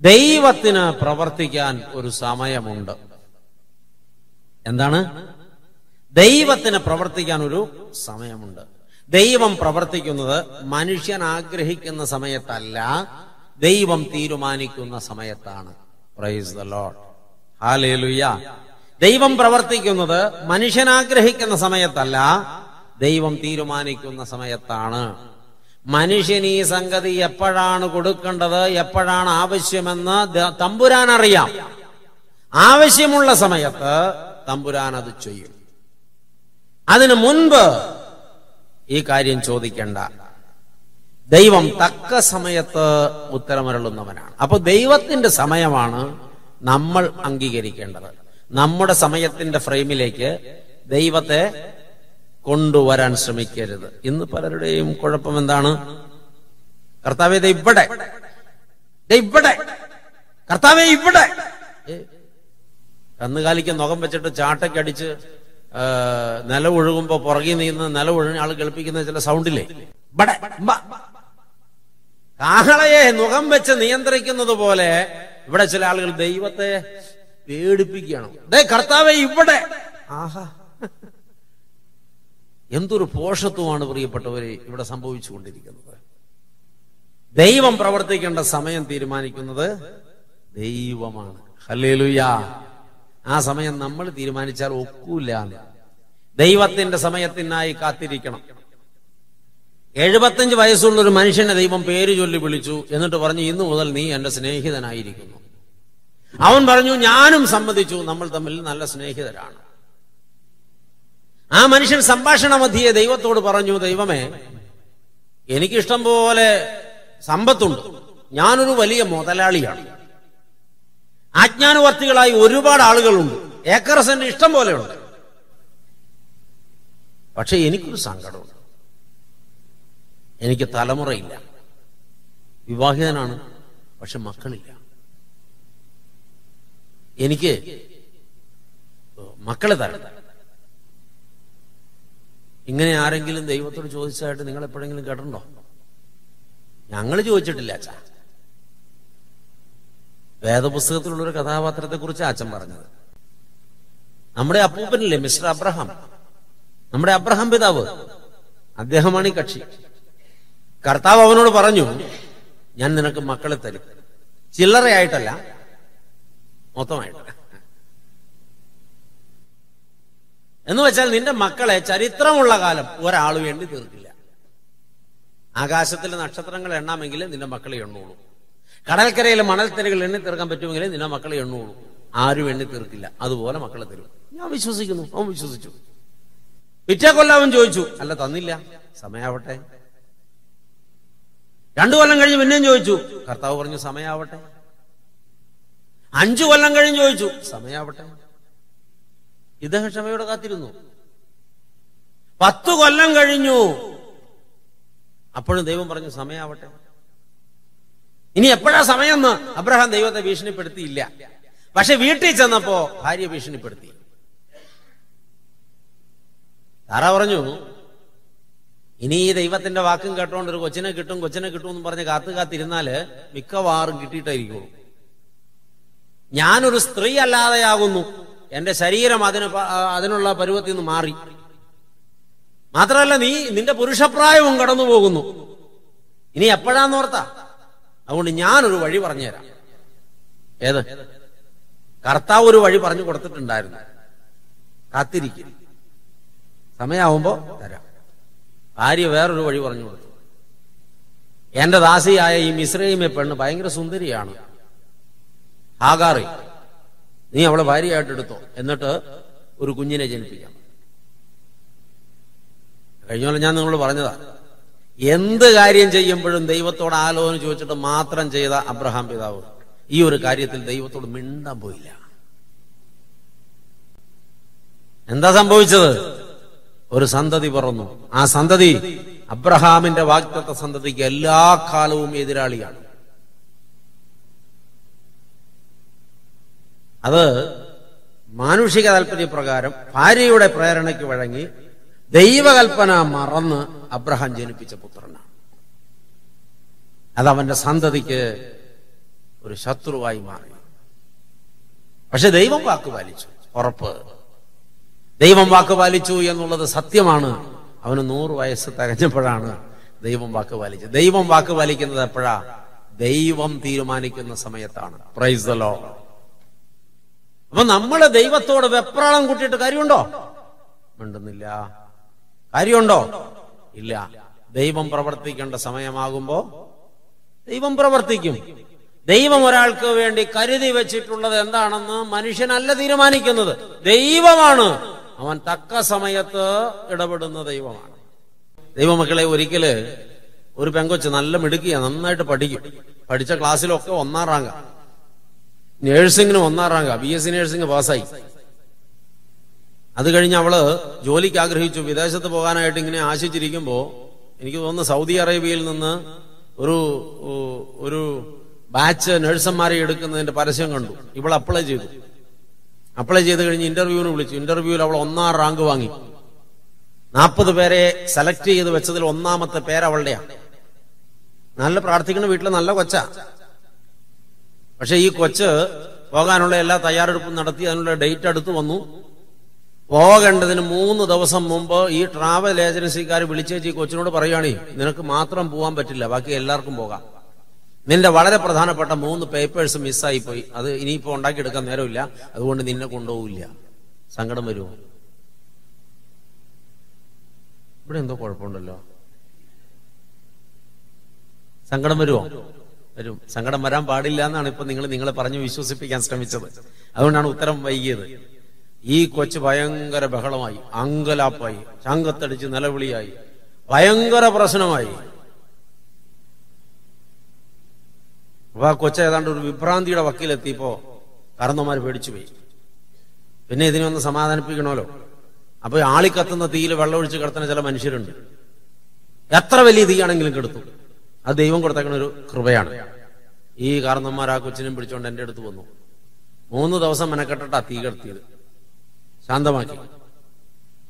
ദൈവത്തിന് പ്രവർത്തിക്കാൻ ഒരു സമയമുണ്ട്. എന്താണ്? ദൈവത്തിന് പ്രവർത്തിക്കാൻ ഒരു സമയമുണ്ട്. ദൈവം പ്രവർത്തിക്കുന്നത് മനുഷ്യൻ ആഗ്രഹിക്കുന്ന സമയത്തല്ല ദൈവം തീരുമാനിക്കുന്ന സമയത്താണ്. പ്രൈസ് ദ ലോഡ് ഹാലേലുയ്യ ദൈവം പ്രവർത്തിക്കുന്നത് മനുഷ്യൻ ആഗ്രഹിക്കുന്ന സമയത്തല്ല ദൈവം തീരുമാനിക്കുന്ന സമയത്താണ്. മനുഷ്യൻ ഈ സംഗതി എപ്പോഴാണ് കൊടുക്കേണ്ടത് എപ്പോഴാണ് ആവശ്യമെന്ന് തമ്പുരാൻ അറിയാം ആവശ്യമുള്ള സമയത്ത് തമ്പുരാൻ അത് ചെയ്യും. അതിനു മുൻപ് ഈ കാര്യം ചോദിക്കേണ്ട. ദൈവം തക്ക സമയത്ത് ഉത്തരമരുളുന്നവനാണ്. അപ്പൊ ദൈവത്തിന്റെ സമയമാണ് നമ്മൾ അംഗീകരിക്കേണ്ടത്. നമ്മുടെ സമയത്തിന്റെ ഫ്രെയിമിലേക്ക് ദൈവത്തെ കൊണ്ടുവരാൻ ശ്രമിക്കരുത്. ഇന്ന് പലരുടെയും കുഴപ്പം എന്താണ്? കർത്താവേ ഇവിടെ. ഇവിടെ. കർത്താവേ ഇവിടെ. കന്നുകാലിക്ക് നുഖം വെച്ചിട്ട് ചാട്ടക്കടിച്ച് ആ, നില ഒഴുകുമ്പോ പുറകിൽ നിന്ന് നില ഒഴിഞ്ഞ ആൾ കേൾപ്പിക്കുന്ന ചില സൗണ്ടില്ലേ? ഇവിടെ ബ. കാഹളയെ നുഖം വെച്ച് നിയന്ത്രിക്കുന്നത് പോലെ ഇവിടെ ചില ആളുകൾ ദൈവത്തെ പേടിപ്പിക്കുകയാണ്. ദേ കർത്താവെ ഇവിടെ. ആഹാ. എന്തൊരു പോഷത്വമാണ് പ്രിയപ്പെട്ടവരെ ഇവിടെ സംഭവിച്ചുകൊണ്ടിരിക്കുന്നത്? ദൈവം പ്രവർത്തിക്കേണ്ട സമയം തീരുമാനിക്കുന്നത് ദൈവമാണ്. ഹല്ലേലൂയ. ആ സമയം നമ്മൾ തീരുമാനിച്ചാൽ ഒക്കൂല. ദൈവത്തിന്റെ സമയത്തിനായി കാത്തിരിക്കണം. എഴുപത്തഞ്ച് വയസ്സുള്ള ഒരു മനുഷ്യനെ ദൈവം പേര് ചൊല്ലി വിളിച്ചു എന്നിട്ട് പറഞ്ഞു ഇന്നു മുതൽ നീ എന്റെ സ്നേഹിതനായിരിക്കുന്നു. അവൻ പറഞ്ഞു ഞാനും സമ്മതിച്ചു. നമ്മൾ തമ്മിൽ നല്ല സ്നേഹിതരാണ്. ആ മനുഷ്യൻ സംഭാഷണ മധ്യയെ ദൈവത്തോട് പറഞ്ഞു ദൈവമേ എനിക്കിഷ്ടം പോലെ സമ്പത്തുണ്ട്. ഞാനൊരു വലിയ മുതലാളിയാണ്. ആജ്ഞാനുവർത്തികളായി ഒരുപാട് ആളുകളുണ്ട്. ഏക്കർ ഇഷ്ടം പോലെയുണ്ട്. പക്ഷെ എനിക്കൊരു സങ്കടമുണ്ട്. എനിക്ക് തലമുറയില്ല. വിവാഹിതനാണ് പക്ഷെ മക്കളില്ല. എനിക്ക് മക്കളെ തരണം. ഇങ്ങനെ ആരെങ്കിലും ദൈവത്തോട് ചോദിച്ചതായിട്ട് നിങ്ങൾ എപ്പോഴെങ്കിലും കേട്ടിട്ടുണ്ടോ? ഞങ്ങൾ ചോദിച്ചിട്ടില്ല അച്ഛാ. വേദപുസ്തകത്തിലുള്ളൊരു കഥാപാത്രത്തെ കുറിച്ച് അച്ഛൻ പറഞ്ഞത്. നമ്മുടെ അപ്പൂപ്പനല്ലേ മിസ്റ്റർ അബ്രഹാം? നമ്മുടെ അബ്രഹാം പിതാവ്. അദ്ദേഹമാണ് ഈ കക്ഷി. കർത്താവ് അവനോട് പറഞ്ഞു ഞാൻ നിനക്ക് മക്കളെ തരും. ചില്ലറയായിട്ടല്ല മൊത്തമായിട്ട്. എന്ന് വെച്ചാൽ നിന്റെ മക്കളെ ചരിത്രമുള്ള കാലം ഒരാൾ വേണ്ടി തീർക്കില്ല. ആകാശത്തിലെ നക്ഷത്രങ്ങൾ എണ്ണാമെങ്കിലും നിന്റെ മക്കളെ എണ്ണുള്ളൂ. കടൽക്കരയിലെ മണൽത്തരികൾ എണ്ണി തീർക്കാൻ പറ്റുമെങ്കിലും നിന്റെ മക്കളെ എണ്ണുള്ളൂ. ആരും എണ്ണി തീർക്കില്ല. അതുപോലെ മക്കളെ തരും. ഞാൻ വിശ്വസിക്കുന്നു. അവൻ വിശ്വസിച്ചു. പിറ്റേ കൊല്ലാവൻ ചോദിച്ചു അല്ല തന്നില്ല. സമയാവട്ടെ. രണ്ടു കൊല്ലം കഴിഞ്ഞ് പിന്നെയും ചോദിച്ചു കർത്താവ് പറഞ്ഞു സമയാവട്ടെ. അഞ്ചു കൊല്ലം കഴിഞ്ഞ് ചോദിച്ചു സമയാവട്ടെ. ഇദ്ദേഹം ക്ഷമയോടെ കാത്തിരുന്നു. പത്തു കൊല്ലം കഴിഞ്ഞു. അപ്പോഴും ദൈവം പറഞ്ഞു സമയാവട്ടെ. ഇനി എപ്പോഴാ സമയമെന്ന് അബ്രഹാം ദൈവത്തെ ഭീഷണിപ്പെടുത്തിയില്ല. പക്ഷെ വീട്ടിൽ ചെന്നപ്പോ ഭാര്യ ഭീഷണിപ്പെടുത്തി. താറ പറഞ്ഞു ഇനി ഈ ദൈവത്തിന്റെ വാക്കും കേട്ടോണ്ട് ഒരു കൊച്ചിനെ കിട്ടും കൊച്ചിനെ കിട്ടും എന്ന് പറഞ്ഞ് കാത്തു കാത്തിരുന്നാൽ മിക്കവാറും കിട്ടിയിട്ടായിരിക്കുള്ളൂ. ഞാനൊരു സ്ത്രീ അല്ലാതെയാകുന്നു. എന്റെ ശരീരം അതിന് അതിനുള്ള പരുവത്തിൽ നിന്ന് മാറി. മാത്രമല്ല നീ നിന്റെ പുരുഷപ്രായവും കടന്നു പോകുന്നു. ഇനി എപ്പോഴാന്ന് ഓർത്താ? അതുകൊണ്ട് ഞാനൊരു വഴി പറഞ്ഞുതരാം. ഏത്? കർത്താവ് ഒരു വഴി പറഞ്ഞു കൊടുത്തിട്ടുണ്ടായിരുന്നു. കാത്തിരിക്കും. സമയാവുമ്പോ തരാം. ഭാര്യ വേറൊരു വഴി പറഞ്ഞു കൊടുത്തു. എന്റെ ദാസിയായ ഈ മിശ്രയിമെ പെണ്ണ് ഭയങ്കര സുന്ദരിയാണ്. ഹാഗാറി നീ അവളെ ഭാര്യയായിട്ട് എടുത്തോ. എന്നിട്ട് ഒരു കുഞ്ഞിനെ ജനിപ്പിക്കാം. കഴിഞ്ഞ പോലെ ഞാൻ നിങ്ങളോട് പറഞ്ഞതാ എന്ത് കാര്യം ചെയ്യുമ്പോഴും ദൈവത്തോട് ആലോചന ചോദിച്ചിട്ട് മാത്രം ചെയ്ത അബ്രഹാം പിതാവ്. ഈ ഒരു കാര്യത്തിൽ ദൈവത്തോട് മിണ്ടാൻ പോയില്ല. എന്താ സംഭവിച്ചത്? ഒരു സന്തതി പറന്നു. ആ സന്തതി അബ്രഹാമിന്റെ വാഗ്ദത്ത സന്തതിക്ക് എല്ലാ കാലവും എതിരാളിയാണ്. അത് മാനുഷിക താല്പര്യപ്രകാരം ഭാര്യയുടെ പ്രേരണയ്ക്ക് വഴങ്ങി ദൈവകൽപ്പന മറന്ന് അബ്രഹാം ജനിപ്പിച്ച പുത്രനാണ്. അത് അവന്റെ സന്തതിക്ക് ഒരു ശത്രുവായി മാറി. പക്ഷെ ദൈവം വാക്ക് പാലിച്ചു. ഉറപ്പ്. ദൈവം വാക്ക് പാലിച്ചു എന്നുള്ളത് സത്യമാണ്. അവന് നൂറ് വയസ്സ് തികഞ്ഞപ്പോഴാണ് ദൈവം വാക്ക് പാലിച്ചത്. ദൈവം വാക്ക് പാലിക്കുന്നത് എപ്പോഴാ? ദൈവം തീരുമാനിക്കുന്ന സമയത്താണ്. പ്രൈസ് ദ ലോ അപ്പൊ നമ്മൾ ദൈവത്തോട് വെപ്രാളം കൂട്ടിയിട്ട് കാര്യമുണ്ടോ? മിണ്ടുന്നില്ല. കാര്യമുണ്ടോ? ഇല്ല. ദൈവം പ്രവർത്തിക്കേണ്ട സമയമാകുമ്പോ ദൈവം പ്രവർത്തിക്കും. ദൈവം ഒരാൾക്ക് വേണ്ടി കരുതി വെച്ചിട്ടുള്ളത് എന്താണെന്ന് മനുഷ്യനല്ല തീരുമാനിക്കുന്നത്. ദൈവമാണ്. അവൻ തക്ക സമയത്ത് ഇടപെടുന്ന ദൈവമാണ്. ദൈവമക്കളെ ഒരിക്കൽ ഒരു പെങ്കൊച്ച് നല്ല മിടുക്കിയ നന്നായിട്ട് പഠിക്കും. പഠിച്ച ക്ലാസ്സിലൊക്കെ ഒന്നാം റാങ്ക. നേഴ്സിംഗിന് ഒന്നാം rank B S C nursing പാസ്സായി. അത് കഴിഞ്ഞ് അവൾ ജോലിക്ക് ആഗ്രഹിച്ചു. വിദേശത്ത് പോകാനായിട്ട് ഇങ്ങനെ ആശിച്ചിരിക്കുമ്പോ എനിക്ക് തോന്നുന്നു സൗദി അറേബ്യയിൽ നിന്ന് ഒരു ഒരു ബാച്ച് നഴ്സന്മാരെ എടുക്കുന്നതിന്റെ പരസ്യം കണ്ടു. ഇവൾ അപ്ലൈ ചെയ്തു. അപ്ലൈ ചെയ്ത് കഴിഞ്ഞ് ഇന്റർവ്യൂവിന് വിളിച്ചു. ഇന്റർവ്യൂവിൽ അവൾ ഒന്നാം റാങ്ക് വാങ്ങി. നാൽപ്പത് പേരെ സെലക്ട് ചെയ്ത് വെച്ചതിൽ ഒന്നാമത്തെ പേര് അവളുടെയാ. നല്ല പ്രാർത്ഥിക്കുന്ന വീട്ടിൽ നല്ല കൊച്ചാ. പക്ഷെ ഈ കൊച്ച് പോകാനുള്ള എല്ലാ തയ്യാറെടുപ്പും നടത്തി അതിനുള്ള ഡേറ്റ് അടുത്ത് വന്നു. പോകേണ്ടതിന് മൂന്ന് ദിവസം മുമ്പ് ഈ ട്രാവൽ ഏജൻസിക്കാർ വിളിച്ചേച്ച് ഈ കൊച്ചിനോട് പറയുകയാണേ നിനക്ക് മാത്രം പോകാൻ പറ്റില്ല ബാക്കി എല്ലാവർക്കും പോകാം. നിന്റെ വളരെ പ്രധാനപ്പെട്ട മൂന്ന് പേപ്പേഴ്സ് മിസ്സായി പോയി. അത് ഇനിയിപ്പോ ഉണ്ടാക്കിയെടുക്കാൻ നേരമില്ല. അതുകൊണ്ട് നിന്നെ കൊണ്ടുപോകില്ല സങ്കടം വരുമോ ഇവിടെ എന്തോ കുഴപ്പമുണ്ടല്ലോ. സങ്കടം വരുമോ വരും സങ്കടം വരാൻ പാടില്ല എന്നാണ് ഇപ്പൊ നിങ്ങൾ നിങ്ങളെ പറഞ്ഞു വിശ്വസിപ്പിക്കാൻ ശ്രമിച്ചത്. അതുകൊണ്ടാണ് ഉത്തരം വൈകിയത്. ഈ കൊച്ച് ഭയങ്കര ബഹളമായി അങ്കലാപ്പായി ശങ്കത്തടിച്ച് നിലവിളിയായി ഭയങ്കര പ്രശ്നമായി. അപ്പൊ ആ കൊച്ച ഏതാണ്ട് ഒരു വിഭ്രാന്തിയുടെ വക്കീലെത്തിയപ്പോ കറന്നമാര് പേടിച്ചു പോയി. പിന്നെ ഇതിനെ ഒന്ന് സമാധാനിപ്പിക്കണമല്ലോ. അപ്പൊ ആളി കത്തുന്ന തീയിൽ വെള്ളമൊഴിച്ച് കിടത്തുന്ന ചില മനുഷ്യരുണ്ട്. എത്ര വലിയ തീയാണെങ്കിലും കെടുത്തു. അത് ദൈവം കൊടുത്തേക്കണ ഒരു കൃപയാണ്. ഈ കാരണന്മാർ ആ കൊച്ചിനെയും പിടിച്ചോണ്ട് എന്റെ അടുത്ത് വന്നു. മൂന്ന് ദിവസം മെനക്കെട്ടിട്ടാ തീ കെടുത്തിയത്. ശാന്തമാക്കി.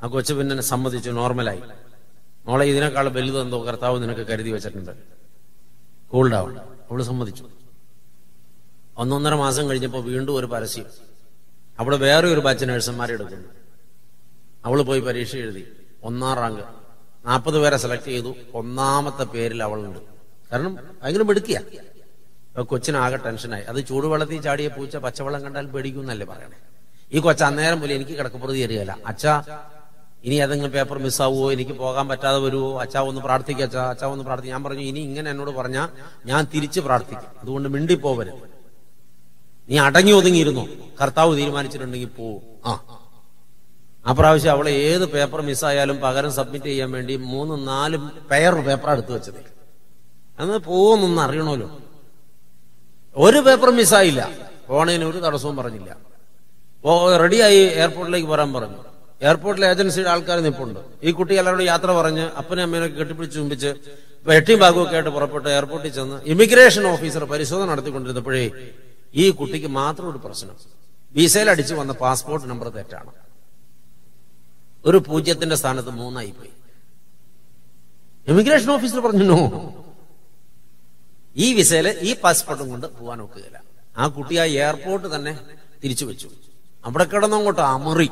ആ കൊച്ചു പിന്നെ സമ്മതിച്ചു നോർമലായി. മോളെ ഇതിനേക്കാൾ വലുതെന്തോ കർത്താവ് നിനക്ക് കരുതി വെച്ചിട്ടുണ്ട്. കൂൾഡാവും അവൾ സമ്മതിച്ചു. ഒന്നൊന്നര മാസം കഴിഞ്ഞപ്പോൾ വീണ്ടും ഒരു പരസ്യം. അവിടെ വേറെ ഒരു ബാച്ച് നഴ്സന്മാരെ എടുക്കുന്നു. അവൾ പോയി പരീക്ഷ എഴുതി. ഒന്നാം റാങ്ക് നാൽപ്പത് പേരെ സെലക്ട് ചെയ്തു. ഒന്നാമത്തെ പേരിൽ അവളുണ്ട്. കാരണം ഭയങ്കര മിടുക്കിയ. അപ്പൊ കൊച്ചിനാകെ ടെൻഷനായി. അത് ചൂടുവെള്ളത്തിൽ ചാടിയ പൂച്ച പച്ചവെള്ളം കണ്ടാൽ പേടിക്കും എന്നല്ലേ പറയണേ. ഈ കൊച്ച അന്നേരം പോലും എനിക്ക് കിടക്കപ്പുറത്ത് കയറിയല്ല അച്ഛാ ഇനി ഏതെങ്കിലും പേപ്പർ മിസ്സാവുമോ എനിക്ക് പോകാൻ പറ്റാതെ വരുമോ അച്ഛാ ഒന്ന് പ്രാർത്ഥിക്കുക അച്ഛാ. അച്ഛാ ഒന്ന് പ്രാർത്ഥിക്കും. ഞാൻ പറഞ്ഞു ഇനി ഇങ്ങനെ എന്നോട് പറഞ്ഞാ ഞാൻ തിരിച്ച് പ്രാർത്ഥിക്കും. അതുകൊണ്ട് മിണ്ടിപ്പോവരുത്. നീ അടങ്ങി ഒതുങ്ങിയിരുന്നു? കർത്താവ് തീരുമാനിച്ചിട്ടുണ്ടെങ്കിൽ പോവും ആ. ആ പ്രാവശ്യം അവളെ ഏത് പേപ്പർ മിസ്സായാലും പകരം സബ്മിറ്റ് ചെയ്യാൻ വേണ്ടി മൂന്ന് നാല് പെയർ പേപ്പർ എടുത്തു വെച്ചത്. അന്ന് പോകുന്നൊന്നും അറിയണമല്ലോ. ഒരു പേപ്പർ മിസ്സായില്ല. പോണേന് ഒരു തടസ്സവും പറഞ്ഞില്ല. ഓ റെഡിയായി എയർപോർട്ടിലേക്ക് വരാൻ പറഞ്ഞു. എയർപോർട്ടിലെ ഏജൻസിയുടെ ആൾക്കാർ നിപ്പുണ്ട്. ഈ കുട്ടി എല്ലാവരോടും യാത്ര പറഞ്ഞ് അപ്പനെ അമ്മേനൊക്കെ കെട്ടിപ്പിടിച്ച് ചുംബിച്ച് വെട്ടിയും ഭാഗമൊക്കെ ആയിട്ട് പുറപ്പെട്ട് എയർപോർട്ടിൽ ചെന്ന് ഇമിഗ്രേഷൻ ഓഫീസർ പരിശോധന നടത്തിക്കൊണ്ടിരുന്നപ്പോഴേ ഈ കുട്ടിക്ക് മാത്രം ഒരു പ്രശ്നം. വിസയിൽ അടിച്ചു വന്ന പാസ്പോർട്ട് നമ്പർ തെറ്റാണ്. ഒരു പൂജ്യത്തിന്റെ സ്ഥാനത്ത് മൂന്നായി പോയി. ഇമിഗ്രേഷൻ ഓഫീസർ പറഞ്ഞു "No." ഈ വിസയിൽ ഈ പാസ്പോർട്ടും കൊണ്ട് പോകാൻ ഒക്കുകയില്ല. ആ കുട്ടി ആ എയർപോർട്ട് തന്നെ തിരിച്ചു വെച്ചു. അവിടെ കിടന്നങ്ങോട്ട് അമറി.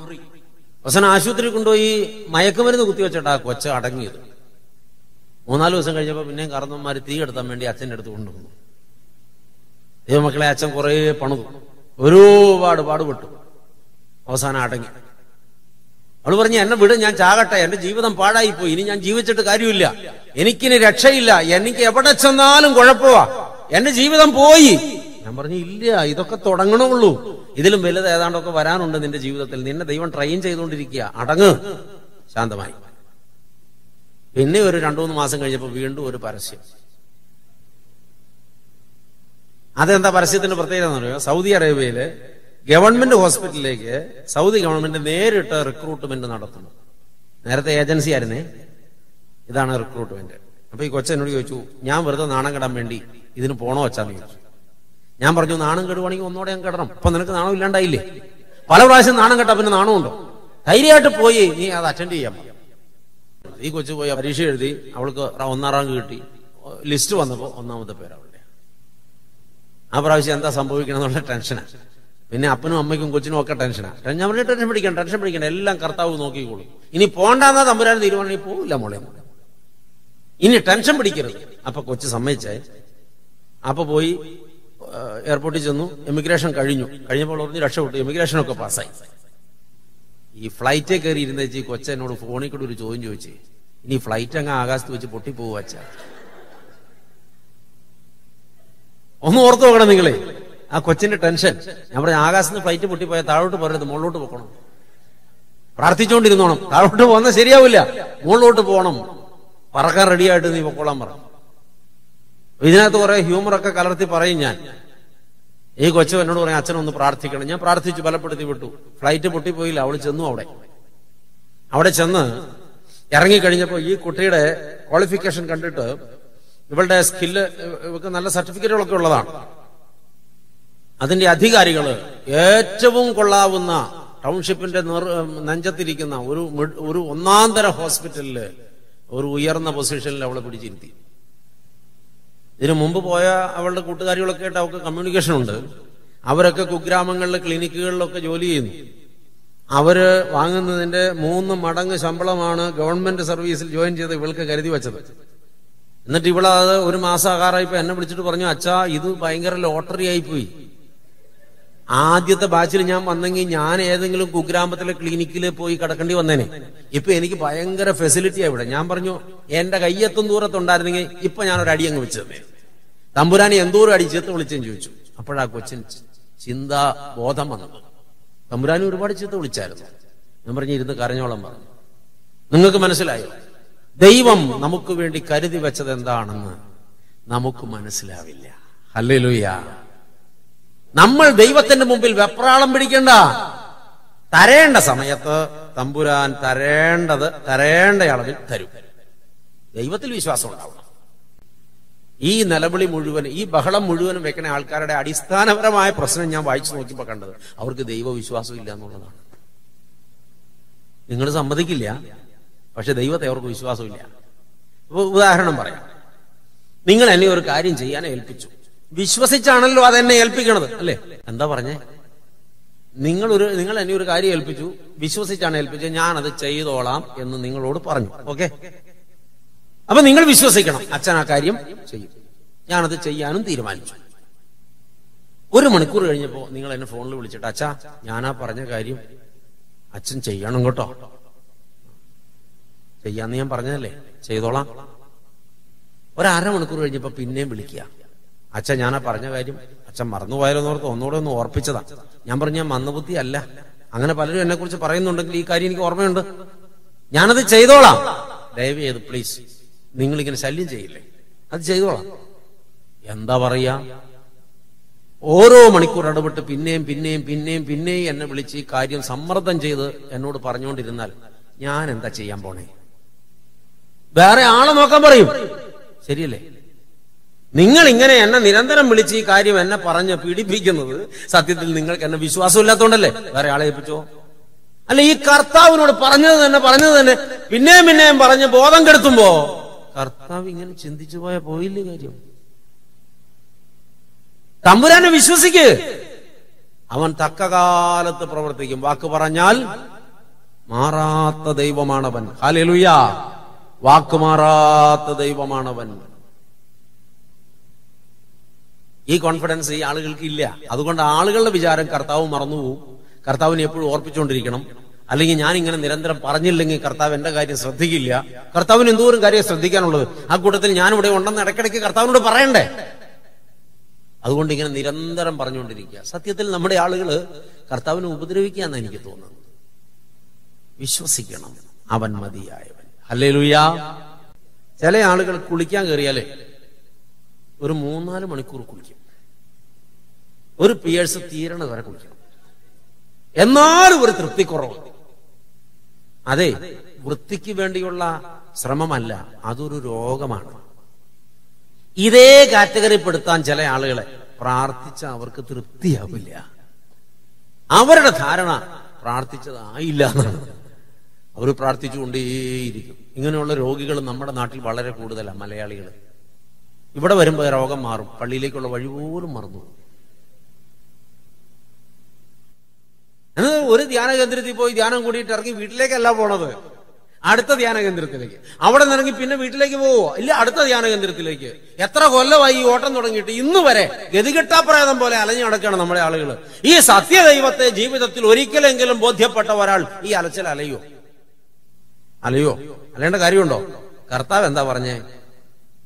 അവസാനം ആശുപത്രി കൊണ്ടുപോയി മയക്കുമരുന്ന് കുത്തിവെച്ചിട്ട് ആ കൊച്ച അടങ്ങിയത്. മൂന്നാൽ ദിവസം കഴിഞ്ഞപ്പോ പിന്നെയും കാരണന്മാര് തീ എടുത്താൻ വേണ്ടി അച്ഛന്റെ അടുത്ത് കൊണ്ടുവന്നു. ദൈവമക്കളെ അച്ഛൻ കുറെ പണിതു. ഒരുപാട് പാടുപെട്ടു. അവസാനം അടങ്ങി. അവൾ പറഞ്ഞു എന്നെ വിട് ഞാൻ ചാകട്ടെ. എന്റെ ജീവിതം പാഴായി പോയി ഇനി ഞാൻ ജീവിച്ചിട്ട് കാര്യമില്ല. എനിക്കിനി രക്ഷയില്ല. എനിക്ക് എവിടെ ചെന്നാലും കുഴപ്പമാ. എന്റെ ജീവിതം പോയി. ഞാൻ പറഞ്ഞു ഇല്ല ഇതൊക്കെ തുടങ്ങണമുള്ളൂ ഇതിലും വലുത് ഏതാണ്ടൊക്കെ വരാനുണ്ട് നിന്റെ ജീവിതത്തിൽ. നിന്നെ ദൈവം ട്രെയിൻ ചെയ്തുകൊണ്ടിരിക്കുക അടങ്ങ്. ശാന്തമായി. പിന്നെ ഒരു രണ്ടു മൂന്ന് മാസം കഴിഞ്ഞപ്പോൾ വീണ്ടും ഒരു പരസ്യം. അതെന്താ പരസ്യത്തിന്റെ പ്രത്യേകത എന്ന് പറയുക? സൗദി അറേബ്യയിൽ ഗവൺമെന്റ് ഹോസ്പിറ്റലിലേക്ക് സൗദി ഗവൺമെന്റ് നേരിട്ട് റിക്രൂട്ട്മെന്റ് നടത്തുന്നു. നേരത്തെ ഏജൻസി ആയിരുന്നേ? ഇതാണ് റിക്രൂട്ട്മെന്റ്. അപ്പൊ ഈ കൊച്ചനോട് ചോദിച്ചു ഞാൻ വെറുതെ നാണം കെടാൻ വേണ്ടി ഇതിന് പോണോ വെച്ചാന്ന് ചോദിച്ചു. ഞാൻ പറഞ്ഞു നാണം കെടുവാണെങ്കിൽ ഒന്നോടെ ഞാൻ കെടണം. അപ്പൊ നിനക്ക് നാണം ഇല്ലാണ്ടായില്ലേ? പല പ്രാവശ്യം നാണം കെട്ടാ പിന്നെ നാണമുണ്ടോ? ധൈര്യമായിട്ട് പോയി നീ അത് അറ്റൻഡ് ചെയ്യാൻ. ഈ കൊച്ചു പോയി പരീക്ഷ എഴുതി അവൾക്ക് ഒന്നാം റാങ്ക് കിട്ടി. ലിസ്റ്റ് വന്നപ്പോ ഒന്നാമത്തെ പേര് അവളുടെ ആ പ്രാവശ്യം എന്താ സംഭവിക്കണം എന്നുള്ള ടെൻഷനാണ് പിന്നെ അപ്പനും അമ്മയ്ക്കും കൊച്ചിനും ഒക്കെ ടെൻഷനാണ് ടെൻ- ഞാൻ പറഞ്ഞു ടെൻഷൻ പിടിക്കണം ടെൻഷൻ പിടിക്കണം എല്ലാം കർത്താവ് നോക്കിക്കോളും. ഇനി പോണ്ടാന്നാ തമ്പുരാൻ തീരുമാനം പോവില്ല മോളെ ഇനി ടെൻഷൻ പിടിക്കരുത്. അപ്പൊ കൊച്ചു സമ്മതിച്ചേ. അപ്പൊ പോയി എയർപോർട്ടിൽ ചെന്നു. എമിഗ്രേഷൻ കഴിഞ്ഞു. കഴിഞ്ഞപ്പോൾ പറഞ്ഞ് രക്ഷപ്പെട്ടു. എമിഗ്രേഷൻ ഒക്കെ പാസ്സായി. ഈ ഫ്ലൈറ്റേ കയറി ഇരുന്ന ഈ കൊച്ച എന്നോട് ഫോണിൽ കൂടി ഒരു ചോദ്യം ചോദിച്ചു ഇനി ഫ്ലൈറ്റ് അങ്ങ് ആകാശത്ത് വെച്ച് പൊട്ടിപ്പോവുക ഒന്ന് ഓർത്തു നോക്കണം നിങ്ങളെ. ആ കൊച്ചിന്റെ ടെൻഷൻ. ഞാൻ പറഞ്ഞു ആകാശത്ത് ഫ്ലൈറ്റ് പൊട്ടിപ്പോയ താഴോട്ട് പോരരുത് മുകളിലോട്ട് പോകണം പ്രാർത്ഥിച്ചുകൊണ്ടിരുന്നോണം താഴോട്ട് പോകുന്ന ശരിയാവില്ല. മുകളിലോട്ട് പോകണം പറക്കാൻ റെഡിയായിട്ട് നീ പൊക്കോളാൻ പറഞ്ഞു ഇതിനകത്ത് കുറെ ഹ്യൂമറൊക്കെ കലർത്തി പറയും ഞാൻ. ഈ കൊച്ചു എന്നോട് പറയാം അച്ഛനൊന്ന് പ്രാർത്ഥിക്കണം. ഞാൻ പ്രാർത്ഥിച്ചു ബലപ്പെടുത്തി വിട്ടു. ഫ്ലൈറ്റ് പൊട്ടിപ്പോയില്ല. അവൾ ചെന്നു അവിടെ. അവിടെ ചെന്ന് ഇറങ്ങിക്കഴിഞ്ഞപ്പോ ഈ കുട്ടിയുടെ ക്വാളിഫിക്കേഷൻ കണ്ടിട്ട് ഇവളുടെ സ്കില്ല് ഇവക്ക് നല്ല സർട്ടിഫിക്കറ്റുകളൊക്കെ ഉള്ളതാണ്. അതിന്റെ അധികാരികൾ ഏറ്റവും കൊള്ളാവുന്ന ടൗൺഷിപ്പിന്റെ നെഞ്ചത്തിരിക്കുന്ന ഒരു ഒരു ഒന്നാന്തര ഹോസ്പിറ്റലിൽ ഒരു ഉയർന്ന പൊസിഷനിൽ അവളെ പിടിച്ചിരുത്തി. ഇതിനു മുമ്പ് പോയ അവളുടെ കൂട്ടുകാരികളൊക്കെ ആയിട്ട് അവൾക്ക് കമ്മ്യൂണിക്കേഷൻ ഉണ്ട് അവരൊക്കെ കുഗ്രാമങ്ങളിലെ ക്ലിനിക്കുകളിലൊക്കെ ജോലി ചെയ്യുന്നു. അവർ വാങ്ങുന്നതിന്റെ മൂന്ന് മടങ്ങ് ശമ്പളമാണ് ഗവൺമെന്റ് സർവീസിൽ ജോയിൻ ചെയ്ത് ഇവൾക്ക് കരുതി വെച്ചത്. എന്നിട്ട് ഇവളത് ഒരു മാസം ആകാറായപ്പോ എന്നെ വിളിച്ചിട്ട് പറഞ്ഞു അച്ഛാ ഇത് ഭയങ്കര ലോട്ടറി ആയിപ്പോയി ആദ്യത്തെ ബാച്ചിൽ ഞാൻ വന്നെങ്കിൽ ഞാൻ ഏതെങ്കിലും കുഗ്രാമത്തിലെ ക്ലിനിക്കിൽ പോയി കിടക്കേണ്ടി വന്നേനെ. ഇപ്പൊ എനിക്ക് ഭയങ്കര ഫെസിലിറ്റിയാ ഇവിടെ. ഞാൻ പറഞ്ഞു എന്റെ കയ്യെത്തും ദൂരത്തുണ്ടായിരുന്നെങ്കിൽ ഇപ്പൊ ഞാൻ ഒരു അടി അങ്ങ് വെച്ചു തന്നെ തമ്പുരാനെ എന്തോരം അടി ചീത്ത വിളിച്ചെന്ന് ചോദിച്ചു. അപ്പോഴാ കൊച്ചിൻ ചിന്താ ബോധം വന്നത്. തമ്പുരാനെ ഒരുപാട് ചീത്ത വിളിച്ചായിരുന്നു. ഞാൻ പറഞ്ഞു ഇരുന്ന് കരഞ്ഞോളം പറഞ്ഞു. നിങ്ങൾക്ക് മനസ്സിലായോ? ദൈവം നമുക്ക് വേണ്ടി കരുതി വെച്ചത് എന്താണെന്ന് നമുക്ക് മനസ്സിലാവില്ല. ഹല്ലേലൂയ. നമ്മൾ ദൈവത്തിന്റെ മുമ്പിൽ വെപ്രാളം പിടിക്കണ്ട. തരേണ്ട സമയത്ത് തമ്പുരാൻ തരേണ്ടത് തരേണ്ട അളവിൽ തരും. ദൈവത്തിൽ വിശ്വാസം ഉണ്ടാവണം. ഈ നിലവിളി മുഴുവൻ ഈ ബഹളം മുഴുവനും വെക്കുന്ന ആൾക്കാരുടെ അടിസ്ഥാനപരമായ പ്രശ്നം ഞാൻ വായിച്ചു നോക്കിയപ്പോ കണ്ടത്. അവർക്ക് ദൈവവിശ്വാസം ഇല്ല എന്നുള്ളതാണ്. നിങ്ങൾ സമ്മതിക്കില്ല പക്ഷെ ദൈവത്തെ അവർക്ക് വിശ്വാസമില്ല. ഉദാഹരണം പറയാം. നിങ്ങൾ എന്നെ ഒരു കാര്യം ചെയ്യാൻ ഏൽപ്പിച്ചു. വിശ്വസിച്ചാണല്ലോ അതെന്നെ ഏൽപ്പിക്കണത്. അല്ലേ? എന്താ പറഞ്ഞേ? നിങ്ങൾ ഒരു നിങ്ങൾ എന്നെ ഒരു കാര്യം ഏൽപ്പിച്ചു. വിശ്വസിച്ചാണ് ഏൽപ്പിച്ചത്. ഞാൻ അത് ചെയ്തോളാം എന്ന് നിങ്ങളോട് പറഞ്ഞു. ഓക്കെ? അപ്പൊ നിങ്ങൾ വിശ്വസിക്കണം. അച്ഛൻ ആ കാര്യം ചെയ്യും. ഞാനത് ചെയ്യാനും തീരുമാനിച്ചു. ഒരു മണിക്കൂർ കഴിഞ്ഞപ്പോ നിങ്ങൾ എന്നെ ഫോണിൽ വിളിച്ചിട്ട് അച്ഛാ ഞാനാ പറഞ്ഞ കാര്യം അച്ഛൻ ചെയ്യണം കേട്ടോ. ചെയ്യാന്ന് ഞാൻ പറഞ്ഞതല്ലേ? ചെയ്തോളാം. ഒരു അരമണിക്കൂർ കഴിഞ്ഞപ്പോ പിന്നെയും വിളിക്കുക. അച്ഛൻ ഞാനാ പറഞ്ഞ കാര്യം അച്ഛൻ മറന്നുപോയാലോന്നോർത്ത് ഒന്നുകൂടെ ഒന്ന് ഓർപ്പിച്ചതാ. ഞാൻ പറഞ്ഞ ഞാൻ മന്ദബുദ്ധി അല്ല അങ്ങനെ പലരും എന്നെ കുറിച്ച് പറയുന്നുണ്ടെങ്കിൽ ഈ കാര്യം എനിക്ക് ഓർമ്മയുണ്ട്. ഞാനത് ചെയ്തോളാം. ദയവ് ചെയ്ത് പ്ലീസ് നിങ്ങൾ ഇങ്ങനെ ശല്യം ചെയ്യില്ലേ? അത് ചെയ്തോളാം. എന്താ പറയാ? ഓരോ മണിക്കൂർ ഇടപെട്ട് പിന്നെയും പിന്നെയും പിന്നെയും പിന്നെയും എന്നെ വിളിച്ച് ഈ കാര്യം സമ്മർദ്ദം ചെയ്ത് എന്നോട് പറഞ്ഞുകൊണ്ടിരുന്നാൽ ഞാൻ എന്താ ചെയ്യാൻ പോണേ? വേറെ ആളെ നോക്കാൻ പറയും. ശരിയല്ലേ? നിങ്ങൾ ഇങ്ങനെ എന്നെ നിരന്തരം വിളിച്ച് ഈ കാര്യം എന്നെ പറഞ്ഞ് പീഡിപ്പിക്കുന്നത് സത്യത്തിൽ നിങ്ങൾക്ക് എന്നെ വിശ്വാസമില്ലാത്തോണ്ടല്ലേ? വേറെ ആളെ ഏൽപ്പിച്ചോ? അല്ല ഈ കർത്താവിനോട് പറഞ്ഞത് തന്നെ പറഞ്ഞത് തന്നെ. പിന്നെയും പിന്നെയും പറഞ്ഞ് ബോധം കെടുത്തുമ്പോ കർത്താവ് ഇങ്ങനെ ചിന്തിച്ചു പോയ പോയില്ല കാര്യം? തമ്പുരാനെ വിശ്വസിക്ക്. അവൻ തക്ക കാലത്ത് പ്രവർത്തിക്കും. വാക്ക് പറഞ്ഞാൽ മാറാത്ത ദൈവമാണവൻ. ഹാലേലുയ വാക്ക് മാറാത്ത ദൈവമാണവൻ. ഈ കോൺഫിഡൻസ് ഈ ആളുകൾക്ക് ഇല്ല. അതുകൊണ്ട് ആളുകളുടെ വിചാരം കർത്താവ് മറന്നുപോകും. കർത്താവിനെ എപ്പോഴും ഓർപ്പിച്ചുകൊണ്ടിരിക്കണം. അല്ലെങ്കിൽ ഞാൻ ഇങ്ങനെ നിരന്തരം പറഞ്ഞില്ലെങ്കിൽ കർത്താവ് എന്റെ കാര്യം ശ്രദ്ധിക്കില്ല. കർത്താവിന് എന്തോരം കാര്യം ശ്രദ്ധിക്കാനുള്ളത്? ആ കൂട്ടത്തിൽ ഞാൻ ഇവിടെ ഉണ്ടെന്ന് ഇടയ്ക്കിടയ്ക്ക് കർത്താവിനോട് പറയണ്ടേ? അതുകൊണ്ട് ഇങ്ങനെ നിരന്തരം പറഞ്ഞുകൊണ്ടിരിക്കുക. സത്യത്തിൽ നമ്മുടെ ആളുകൾ കർത്താവിനെ ഉപദ്രവിക്കാന്ന് എനിക്ക് തോന്നുന്നത്. വിശ്വസിക്കണം. അവൻ മതിയായവൻ. അല്ലേ ലുയാ ചില ആളുകൾ കുളിക്കാൻ കയറിയാലേ ഒരു മൂന്നാൽ മണിക്കൂർ കുളിക്കും. ഒരു പിയേഴ്സ് തീരണത് വരെ കുടിക്കണം. എന്നാലും ഒരു തൃപ്തിക്കുറവ് അതെ വൃത്തിക്ക് വേണ്ടിയുള്ള ശ്രമമല്ല അതൊരു രോഗമാണ്. ഇതേ കാറ്റഗറിപ്പെടുത്താൻ ചില ആളുകളെ പ്രാർത്ഥിച്ച അവർക്ക് തൃപ്തിയാവില്ല. അവരുടെ ധാരണ പ്രാർത്ഥിച്ചതായില്ല എന്നാണ്. അവർ പ്രാർത്ഥിച്ചുകൊണ്ടേയിരിക്കും. ഇങ്ങനെയുള്ള രോഗികൾ നമ്മുടെ നാട്ടിൽ വളരെ കൂടുതലാണ് മലയാളികൾ. ഇവിടെ വരുമ്പോൾ രോഗം മാറും പള്ളിയിലേക്കുള്ള വഴി പോലും മറന്നു പോകും. എന്നാൽ ഒരു ധ്യാന കേന്ദ്രത്തിൽ പോയി ധ്യാനം കൂടിയിട്ട് ഇറങ്ങി വീട്ടിലേക്കല്ല പോണത്. അടുത്ത ധ്യാന കേന്ദ്രത്തിലേക്ക്. അവിടെ നിന്ന് ഇറങ്ങി പിന്നെ വീട്ടിലേക്ക് പോവോ? ഇല്ല അടുത്ത ധ്യാന കേന്ദ്രത്തിലേക്ക്. എത്ര കൊല്ലമായി ഈ ഓട്ടം തുടങ്ങിയിട്ട് ഇന്ന് വരെ ഗതികെട്ടാപ്രേതം പോലെ അലഞ്ഞു നടക്കുകയാണ് നമ്മുടെ ആളുകൾ ഈ സത്യദൈവത്തെ ജീവിതത്തിൽ ഒരിക്കലെങ്കിലും ബോധ്യപ്പെട്ട ഒരാൾ ഈ അലച്ചൽ അലയോ അലയോ അലയേണ്ട കാര്യമുണ്ടോ? കർത്താവ് എന്താ പറഞ്ഞേ?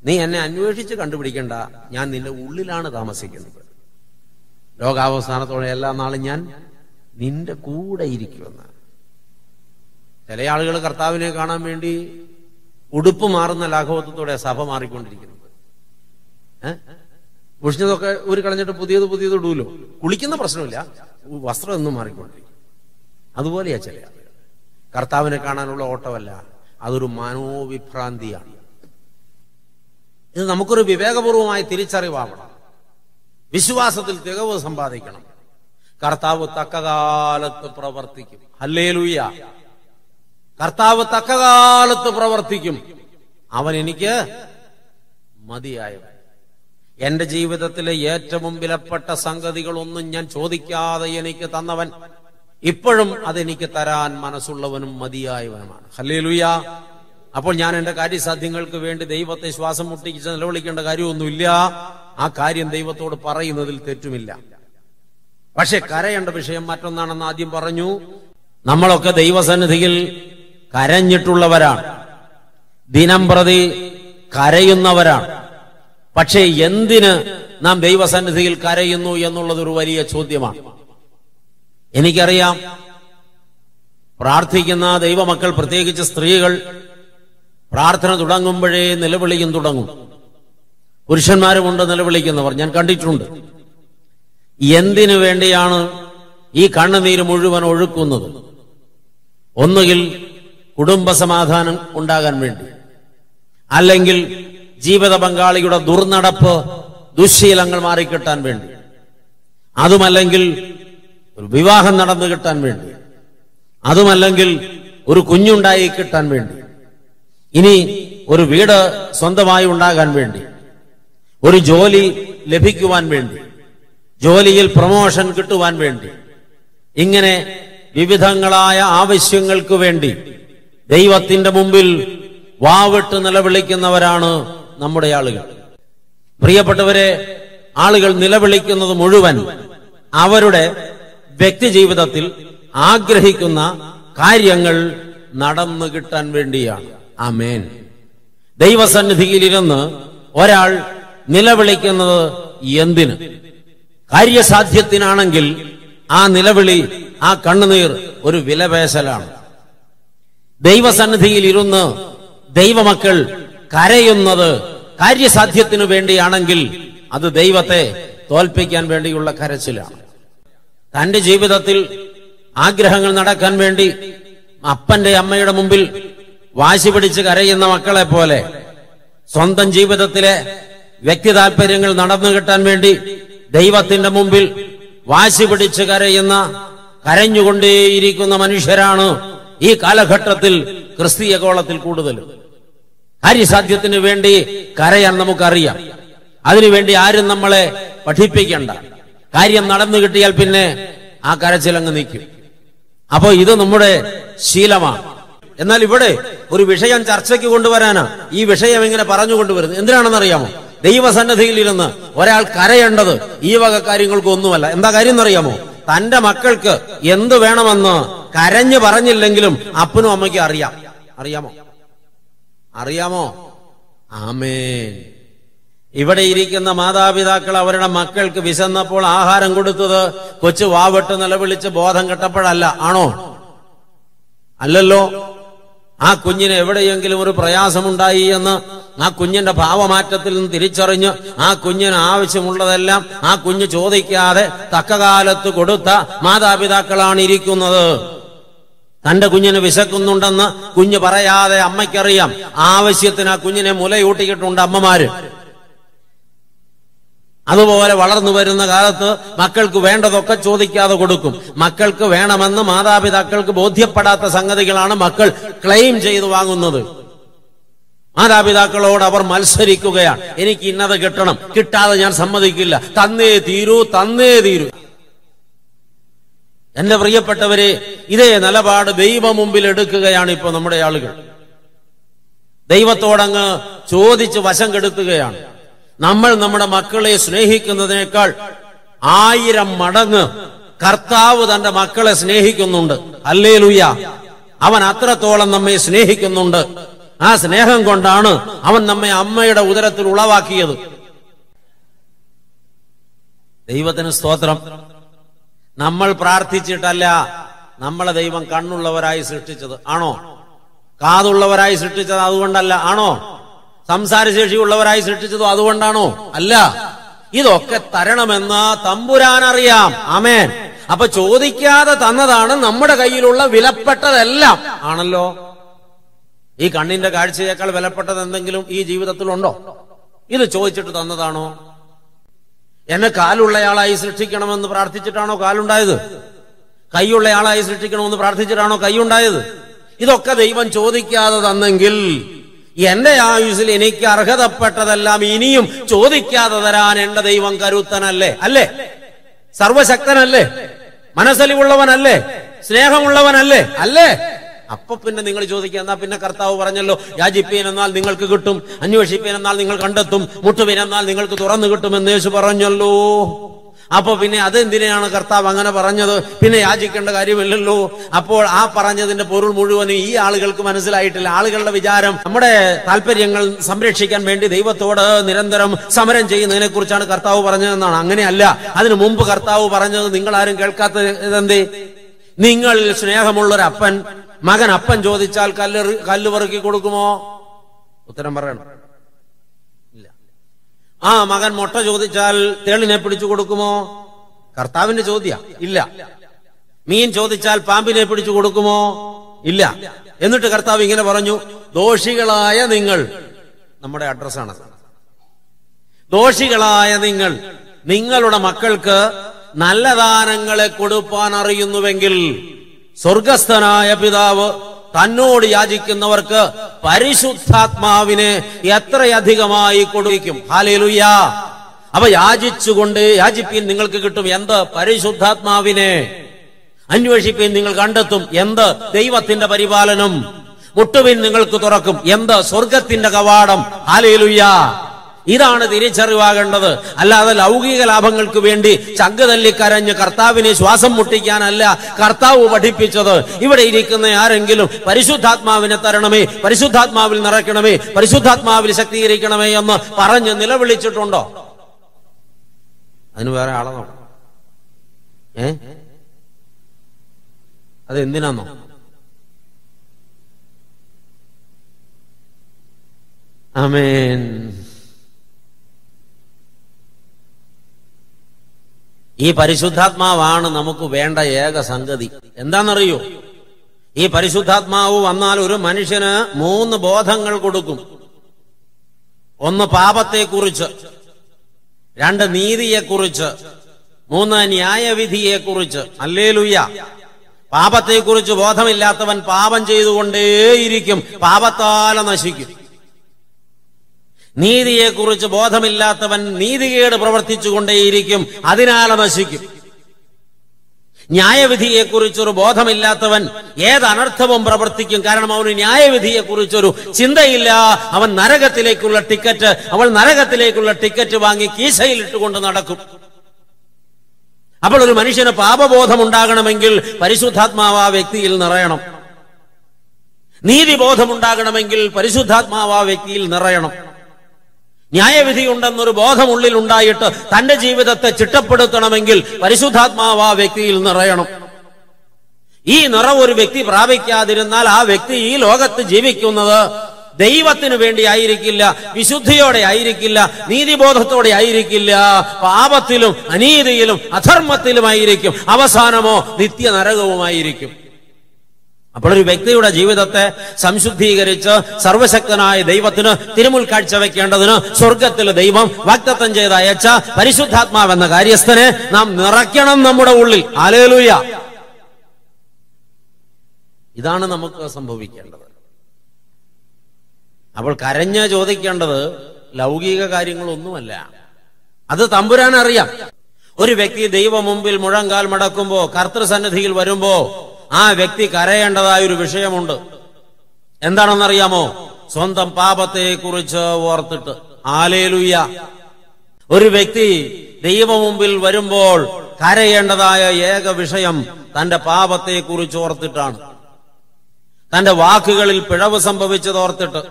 നീ എന്നെ അന്വേഷിച്ച് കണ്ടുപിടിക്കണ്ട. ഞാൻ നിന്റെ ഉള്ളിലാണ് താമസിക്കുന്നത്. ലോകാവസാനത്തോടെ എല്ലാ നാളും ഞാൻ നിന്റെ കൂടെ ഇരിക്കുമെന്ന്. ചില ആളുകൾ കർത്താവിനെ കാണാൻ വേണ്ടി ഉടുപ്പ് മാറുന്ന ലാഘവത്വത്തോടെ സഭ മാറിക്കൊണ്ടിരിക്കുന്നത്? മുഷിഞ്ഞതൊക്കെ ഒരു കളഞ്ഞിട്ട് പുതിയത് പുതിയത് ഇടൂലോ? കുളിക്കുന്ന പ്രശ്നമില്ല. വസ്ത്രം എന്നും മാറിക്കൊണ്ടിരിക്കും. അതുപോലെയാ ചില കർത്താവിനെ കാണാനുള്ള ഓട്ടമല്ല. അതൊരു മനോവിഭ്രാന്തിയാണ്. ഇത് നമുക്കൊരു വിവേകപൂർവമായ തിരിച്ചറിവാവണം. വിശ്വാസത്തിൽ തികവ് സമ്പാദിക്കണം. കർത്താവ് തക്കകാലത്ത് പ്രവർത്തിക്കും. ഹല്ലേലൂയ. കർത്താവ് തക്കകാലത്ത് പ്രവർത്തിക്കും. അവൻ എനിക്ക് മതിയായവൻ. എന്റെ ജീവിതത്തിലെ ഏറ്റവും വിലപ്പെട്ട സംഗതികളൊന്നും ഞാൻ ചോദിക്കാതെ എനിക്ക് തന്നവൻ. ഇപ്പോഴും അതെനിക്ക് തരാൻ മനസ്സുള്ളവനും മതിയായവനുമാണ്. ഹല്ലേലൂയ. അപ്പോൾ ഞാൻ എന്റെ കാര്യസാധ്യങ്ങൾക്ക് വേണ്ടി ദൈവത്തെ ശ്വാസം മുട്ടിച്ച് നിലവിളിക്കേണ്ട കാര്യമൊന്നുമില്ല. ആ കാര്യം ദൈവത്തോട് പറയുന്നതിൽ തെറ്റുമില്ല. പക്ഷെ കരയേണ്ട വിഷയം മറ്റൊന്നാണെന്ന് ആദ്യം പറഞ്ഞു. നമ്മളൊക്കെ ദൈവസന്നിധിയിൽ കരഞ്ഞിട്ടുള്ളവരാണ്. ദിനം പ്രതി കരയുന്നവരാണ്. പക്ഷേ എന്തിന് നാം ദൈവസന്നിധിയിൽ കരയുന്നു എന്നുള്ളത് ഒരു വലിയ ചോദ്യമാണ്. എനിക്കറിയാം പ്രാർത്ഥിക്കുന്ന ദൈവമക്കൾ പ്രത്യേകിച്ച് സ്ത്രീകൾ പ്രാർത്ഥന തുടങ്ങുമ്പോഴേ നിലവിളിയും തുടങ്ങും. പുരുഷന്മാരുമുണ്ട് നിലവിളിക്കുന്നവർ. ഞാൻ കണ്ടിട്ടുണ്ട്. എന്തിനു വേണ്ടിയാണ് ഈ കണ്ണുനീര് മുഴുവൻ ഒഴുക്കുന്നത്? ഒന്നുകിൽ കുടുംബസമാധാനം ഉണ്ടാകാൻ വേണ്ടി അല്ലെങ്കിൽ ജീവിത പങ്കാളിയുടെ ദുർനടപ്പ് ദുശ്ശീലങ്ങൾ മാറിക്കിട്ടാൻ വേണ്ടി അതുമല്ലെങ്കിൽ ഒരു വിവാഹം നടന്നു കിട്ടാൻ വേണ്ടി അതുമല്ലെങ്കിൽ ഒരു കുഞ്ഞുണ്ടായി കിട്ടാൻ വേണ്ടി ഇനി ഒരു വീട് സ്വന്തമായി ഉണ്ടാകാൻ വേണ്ടി ഒരു ജോലി ലഭിക്കുവാൻ വേണ്ടി ജോലിയിൽ പ്രമോഷൻ കിട്ടുവാൻ വേണ്ടി ഇങ്ങനെ വിവിധങ്ങളായ ആവശ്യങ്ങൾക്ക് വേണ്ടി ദൈവത്തിന്റെ മുമ്പിൽ വാവിട്ട് നിലവിളിക്കുന്നവരാണ് നമ്മുടെ ആളുകൾ. പ്രിയപ്പെട്ടവരെ ആളുകൾ നിലവിളിക്കുന്നത് മുഴുവൻ അവരുടെ വ്യക്തി ജീവിതത്തിൽ ആഗ്രഹിക്കുന്ന കാര്യങ്ങൾ നടന്നു കിട്ടാൻ വേണ്ടിയാണ്. ആമേൻ. ദൈവസന്നിധിയിലിരുന്ന് ഒരാൾ നിലവിളിക്കുന്നത് എന്തിന്? കാര്യസാധ്യത്തിനാണെങ്കിൽ ആ നിലവിളി ആ കണ്ണുനീർ ഒരു വിലപേശലാണ്. ദൈവസന്നിധിയിൽ ഇരുന്ന് ദൈവമക്കൾ കരയുന്നത് കാര്യസാധ്യത്തിനു വേണ്ടിയാണെങ്കിൽ അത് ദൈവത്തെ തോൽപ്പിക്കാൻ വേണ്ടിയുള്ള കരച്ചിലാണ്. തന്റെ ജീവിതത്തിൽ ആഗ്രഹങ്ങൾ നടക്കാൻ വേണ്ടി അപ്പന്റെ അമ്മയുടെ മുമ്പിൽ വാശി പിടിച്ച് കരയുന്ന മക്കളെ പോലെ സ്വന്തം ജീവിതത്തിലെ വ്യക്തി താല്പര്യങ്ങൾ നടന്നു കിട്ടാൻ വേണ്ടി ദൈവത്തിന്റെ മുമ്പിൽ വാശി പിടിച്ച് കരയുന്ന കരഞ്ഞുകൊണ്ടേയിരിക്കുന്ന മനുഷ്യരാണ് ഈ കാലഘട്ടത്തിൽ ക്രിസ്തീയ കോളത്തിൽ കൂടുതലും കാര്യസാധ്യത്തിന് വേണ്ടി കരയാൻ നമുക്കറിയാം. അതിനുവേണ്ടി ആരും നമ്മളെ പഠിപ്പിക്കണ്ട. കാര്യം നടന്നു കിട്ടിയാൽ പിന്നെ ആ കരച്ചിലങ്ങ് നിൽക്കും അപ്പോ ഇത് നമ്മുടെ ശീലമാണ്. എന്നാൽ ഇവിടെ ഒരു വിഷയം ചർച്ചയ്ക്ക് കൊണ്ടുവരാനാ ഈ വിഷയം ഇങ്ങനെ പറഞ്ഞു കൊണ്ടുവരുന്നത് എന്തിനാണെന്നറിയാമോ? ദൈവസന്നദ്ധിയിൽ ഇരുന്ന് ഒരാൾ കരയേണ്ടത് ഈ വക കാര്യങ്ങൾക്ക് ഒന്നുമല്ല. എന്താ കാര്യം എന്നറിയാമോ? തന്റെ മക്കൾക്ക് എന്ത് വേണമെന്ന് കരഞ്ഞു പറഞ്ഞില്ലെങ്കിലും അപ്പനും അമ്മയ്ക്കും അറിയാം. അറിയാമോ? അറിയാമോ? ആമേൻ. ഇവിടെ ഇരിക്കുന്ന മാതാപിതാക്കൾ അവരുടെ മക്കൾക്ക് വിശന്നപ്പോൾ ആഹാരം കൊടുത്തത് കൊച്ചു വാവിട്ട് നിലവിളിച്ച് ബോധം കെട്ടപ്പോഴല്ല. ആണോ? അല്ലല്ലോ. ആ കുഞ്ഞിന് എവിടെയെങ്കിലും ഒരു പ്രയാസമുണ്ടായി എന്ന് ആ കുഞ്ഞിന്റെ ഭാവമാറ്റത്തിൽ നിന്ന് തിരിച്ചറിഞ്ഞ് ആ കുഞ്ഞിന് ആവശ്യമുള്ളതെല്ലാം ആ കുഞ്ഞ് ചോദിക്കാതെ തക്കകാലത്ത് കൊടുത്ത മാതാപിതാക്കളാണ് ഇരിക്കുന്നത്. തന്റെ കുഞ്ഞിന് വിശക്കുന്നുണ്ടെന്ന് കുഞ്ഞ് പറയാതെ അമ്മയ്ക്കറിയാം. ആവശ്യത്തിന് ആ കുഞ്ഞിനെ മുലയൂട്ടിയിട്ടുണ്ട് അമ്മമാര്. അതുപോലെ വളർന്നു വരുന്ന കാലത്ത് മക്കൾക്ക് വേണ്ടതൊക്കെ ചോദിക്കാതെ കൊടുക്കും. മക്കൾക്ക് വേണമെന്ന് മാതാപിതാക്കൾക്ക് ബോധ്യപ്പെടാത്ത സംഗതികളാണ് മക്കൾ ക്ലെയിം ചെയ്ത് വാങ്ങുന്നത്. മാതാപിതാക്കളോട് അവർ മത്സരിക്കുകയാണ്. എനിക്ക് ഇന്നത് കിട്ടണം. കിട്ടാതെ ഞാൻ സമ്മതിക്കില്ല. തന്നേ തീരൂ തന്നേ തീരൂ. എന്റെ പ്രിയപ്പെട്ടവരെ ഇതേ നിലപാട് ദൈവ മുമ്പിൽ എടുക്കുകയാണ് ഇപ്പൊ നമ്മുടെ ആളുകൾ. ദൈവത്തോടങ്ങ് ചോദിച്ച് വശം കെടുത്തുകയാണ്. നമ്മൾ നമ്മുടെ മക്കളെ സ്നേഹിക്കുന്നതിനേക്കാൾ ആയിരം മടങ്ങ് കർത്താവ് തന്റെ മക്കളെ സ്നേഹിക്കുന്നുണ്ട്. അല്ലേ ലുയ്യ അവൻ അത്രത്തോളം നമ്മെ സ്നേഹിക്കുന്നുണ്ട്. ആ സ്നേഹം കൊണ്ടാണ് അവൻ നമ്മെ അമ്മയുടെ ഉദരത്തിൽ ഉളവാക്കിയത്. ദൈവത്തിന് സ്തോത്രം. നമ്മൾ പ്രാർത്ഥിച്ചിട്ടല്ല നമ്മളെ ദൈവം കണ്ണുള്ളവരായി സൃഷ്ടിച്ചത്. ആണോ? കാതുള്ളവരായി സൃഷ്ടിച്ചത് അതുകൊണ്ടല്ല. ആണോ? സംസാരശേഷിയുള്ളവരായി സൃഷ്ടിച്ചതോ അതുകൊണ്ടാണോ? അല്ല. ഇതൊക്കെ തരണമെന്ന് തമ്പുരാൻ അറിയാം ആമേൻ. അപ്പൊ ചോദിക്കാതെ തന്നതാണ് നമ്മുടെ കയ്യിലുള്ള വിലപ്പെട്ടതെല്ലാം. ആണല്ലോ? ഈ കണ്ണിന്റെ കാഴ്ചയേക്കാൾ വിലപ്പെട്ടത് എന്തെങ്കിലും ഈ ജീവിതത്തിലുണ്ടോ? ഇത് ചോദിച്ചിട്ട് തന്നതാണോ? എന്നെ കാലുള്ളയാളായി സൃഷ്ടിക്കണമെന്ന് പ്രാർത്ഥിച്ചിട്ടാണോ കാലുണ്ടായത്? കൈയുള്ളയാളായി സൃഷ്ടിക്കണമെന്ന് പ്രാർത്ഥിച്ചിട്ടാണോ കൈയുണ്ടായത്? ഇതൊക്കെ ദൈവം ചോദിക്കാതെ തന്നെങ്കിൽ എന്റെ ആയുസിൽ എനിക്ക് അർഹതപ്പെട്ടതെല്ലാം ഇനിയും ചോദിക്കാതെ തരാൻ എന്റെ ദൈവം കരുത്തനല്ലേ? അല്ലേ? സർവശക്തനല്ലേ? മനസ്സലിവുള്ളവനല്ലേ? സ്നേഹമുള്ളവനല്ലേ? അല്ലേ? അപ്പൊ പിന്നെ നിങ്ങൾ ചോദിക്കുക എന്നാ പിന്നെ കർത്താവ് പറഞ്ഞല്ലോ യാജിപ്പീൻ എന്നാൽ നിങ്ങൾക്ക് കിട്ടും അന്വേഷിപ്പീൻ എന്നാൽ നിങ്ങൾ കണ്ടെത്തും മുട്ടുവീൻ എന്നാൽ നിങ്ങൾക്ക് തുറന്നു കിട്ടുമെന്ന് യേശു പറഞ്ഞല്ലോ. അപ്പൊ പിന്നെ അതെന്തിനാണ് കർത്താവ് അങ്ങനെ പറഞ്ഞത്? പിന്നെ യാചിക്കേണ്ട കാര്യമില്ലല്ലോ. അപ്പോൾ ആ പറഞ്ഞതിന്റെ പൊരുൾ മുഴുവനും ഈ ആളുകൾക്ക് മനസ്സിലായിട്ടില്ല. ആളുകളുടെ വിചാരം നമ്മുടെ താല്പര്യങ്ങൾ സംരക്ഷിക്കാൻ വേണ്ടി ദൈവത്തോട് നിരന്തരം സമരം ചെയ്യുന്നതിനെ കുറിച്ചാണ് കർത്താവ് പറഞ്ഞതെന്നാണ്. അങ്ങനെയല്ല. അതിനു മുമ്പ് കർത്താവ് പറഞ്ഞത് നിങ്ങൾ ആരും കേൾക്കാത്ത ഇതെന്തേ നിങ്ങൾ സ്നേഹമുള്ളൊരു അപ്പൻ മകൻ അപ്പൻ ചോദിച്ചാൽ കല്ല് കല്ല് പെറുക്കി കൊടുക്കുമോ? ഉത്തരം പറയണം. ആ മകൻ മുട്ട ചോദിച്ചാൽ തേളിനെ പിടിച്ചു കൊടുക്കുമോ? കർത്താവിന്റെ ചോദ്യ ഇല്ല. മീൻ ചോദിച്ചാൽ പാമ്പിനെ പിടിച്ചു കൊടുക്കുമോ? ഇല്ല. എന്നിട്ട് കർത്താവ് ഇങ്ങനെ പറഞ്ഞു ദോഷികളായ നിങ്ങൾ നമ്മുടെ അഡ്രസ്സാണ് ദോഷികളായ നിങ്ങൾ നിങ്ങളുടെ മക്കൾക്ക് നല്ല ദാനങ്ങളെ കൊടുപ്പാൻ അറിയുന്നുവെങ്കിൽ സ്വർഗസ്ഥനായ പിതാവ് തന്നോട് യാചിക്കുന്നവർക്ക് പരിശുദ്ധാത്മാവിനെ എത്രയധികമായി കൊടുക്കും. ഹാലേലുയ്യ അപ്പൊ യാചിച്ചുകൊണ്ട് യാചിപ്പീൻ നിങ്ങൾക്ക് കിട്ടും എന്ത്? പരിശുദ്ധാത്മാവിനെ. അന്വേഷിപ്പീൻ നിങ്ങൾ കണ്ടെത്തും എന്ത്? ദൈവത്തിന്റെ പരിപാലനം. മുട്ടുവിൻ നിങ്ങൾക്ക് തുറക്കും എന്ത്? സ്വർഗത്തിന്റെ കവാടം. ഹാലേലുയ്യ ഇതാണ് തിരിച്ചറിവാകേണ്ടത്. അല്ലാതെ ലൗകിക ലാഭങ്ങൾക്ക് വേണ്ടി ചങ്ക് തല്ലിക്കരഞ്ഞ് കർത്താവിനെ ശ്വാസം മുട്ടിക്കാനല്ല കർത്താവ് പഠിപ്പിച്ചത്. ഇവിടെ ഇരിക്കുന്ന ആരെങ്കിലും പരിശുദ്ധാത്മാവിനെ തരണമേ പരിശുദ്ധാത്മാവിൽ നിറയ്ക്കണമേ പരിശുദ്ധാത്മാവിൽ ശക്തീകരിക്കണമേ എന്ന് പറഞ്ഞ് നിലവിളിച്ചിട്ടുണ്ടോ? അതിന് വേറെ ആളെ നോക്കണം. ഏ? അതെന്തിനാന്നോ? ആമേൻ. ഈ പരിശുദ്ധാത്മാവാണ് നമുക്ക് വേണ്ട ഏക സംഗതി. എന്താണെന്നറിയോ? ഈ പരിശുദ്ധാത്മാവ് വന്നാൽ ഒരു മനുഷ്യന് മൂന്ന് ബോധങ്ങൾ കൊടുക്കും. ഒന്ന് പാപത്തെക്കുറിച്ച് രണ്ട് നീതിയെക്കുറിച്ച് മൂന്ന് ന്യായവിധിയെക്കുറിച്ച്. അല്ലേലുയ്യ. പാപത്തെക്കുറിച്ച് ബോധമില്ലാത്തവൻ പാപം ചെയ്തുകൊണ്ടേയിരിക്കും. പാപത്താല നശിക്കും. നീതിയെക്കുറിച്ച് ബോധമില്ലാത്തവൻ നീതികേട് പ്രവർത്തിച്ചുകൊണ്ടേയിരിക്കും അതിനാൽ നശിക്കും. ന്യായവിധിയെക്കുറിച്ചൊരു ബോധമില്ലാത്തവൻ ഏത് അനർത്ഥവും പ്രവർത്തിക്കും. കാരണം അവന് ന്യായവിധിയെക്കുറിച്ചൊരു ചിന്തയില്ല. അവൻ നരകത്തിലേക്കുള്ള ടിക്കറ്റ് അവൾ നരകത്തിലേക്കുള്ള ടിക്കറ്റ് വാങ്ങി കീശയിലിട്ടുകൊണ്ട് നടക്കും. അപ്പോൾ ഒരു മനുഷ്യന് പാപബോധം ഉണ്ടാകണമെങ്കിൽ പരിശുദ്ധാത്മാവ് ആ വ്യക്തിയിൽ നിറയണം. നീതിബോധമുണ്ടാകണമെങ്കിൽ പരിശുദ്ധാത്മാവ് ആ വ്യക്തിയിൽ നിറയണം. ന്യായവിധി ഉണ്ടെന്നൊരു ബോധം ഉള്ളിൽ ഉണ്ടായിട്ട് തന്റെ ജീവിതത്തെ ചിട്ടപ്പെടുത്തണമെങ്കിൽ പരിശുദ്ധാത്മാവ് ആ വ്യക്തിയിൽ നിറയണം. ഈ നിറവ് ഒരു വ്യക്തി പ്രാപിക്കാതിരുന്നാൽ ആ വ്യക്തി ഈ ലോകത്ത് ജീവിക്കുന്നത് ദൈവത്തിനു വേണ്ടി ആയിരിക്കില്ല വിശുദ്ധിയോടെ ആയിരിക്കില്ല നീതിബോധത്തോടെ ആയിരിക്കില്ല പാപത്തിലും അനീതിയിലും അധർമ്മത്തിലുമായിരിക്കും അവസാനമോ നിത്യ നരകവുമായിരിക്കും അപ്പോൾ ഒരു വ്യക്തിയുടെ ജീവിതത്തെ സംശുദ്ധീകരിച്ച് സർവശക്തനായ ദൈവത്തിന് തിരുമുൽ കാഴ്ച വെക്കേണ്ടതിന് സ്വർഗത്തിൽ ദൈവം വാക്തത്വം ചെയ്ത് അയച്ച പരിശുദ്ധാത്മാവെന്ന കാര്യസ്ഥനെ നാം നിറയ്ക്കണം നമ്മുടെ ഉള്ളിൽ. ആലേലൂയ ഇതാണ് നമുക്ക് സംഭവിക്കേണ്ടത്. അപ്പോൾ കരഞ്ഞ് ചോദിക്കേണ്ടത് ലൗകിക കാര്യങ്ങളൊന്നുമല്ല. അത് തമ്പുരാൻ അറിയാം ഒരു വ്യക്തി ദൈവ മുമ്പിൽ മുഴങ്കാൽ മടക്കുമ്പോ കർത്തൃസന്നിധിയിൽ വരുമ്പോ ആ വ്യക്തി കരയേണ്ടതായ ഒരു വിഷയമുണ്ട്. എന്താണെന്നറിയാമോ? സ്വന്തം പാപത്തെക്കുറിച്ച് ഓർത്തിട്ട്. ആലേലുയ്യ ഒരു വ്യക്തി ദൈവ മുമ്പിൽ വരുമ്പോൾ കരയേണ്ടതായ ഏക വിഷയം തന്റെ പാപത്തെക്കുറിച്ച് ഓർത്തിട്ടാണ്. തന്റെ വാക്കുകളിൽ പിഴവ് സംഭവിച്ചത് ഓർത്തിട്ട്.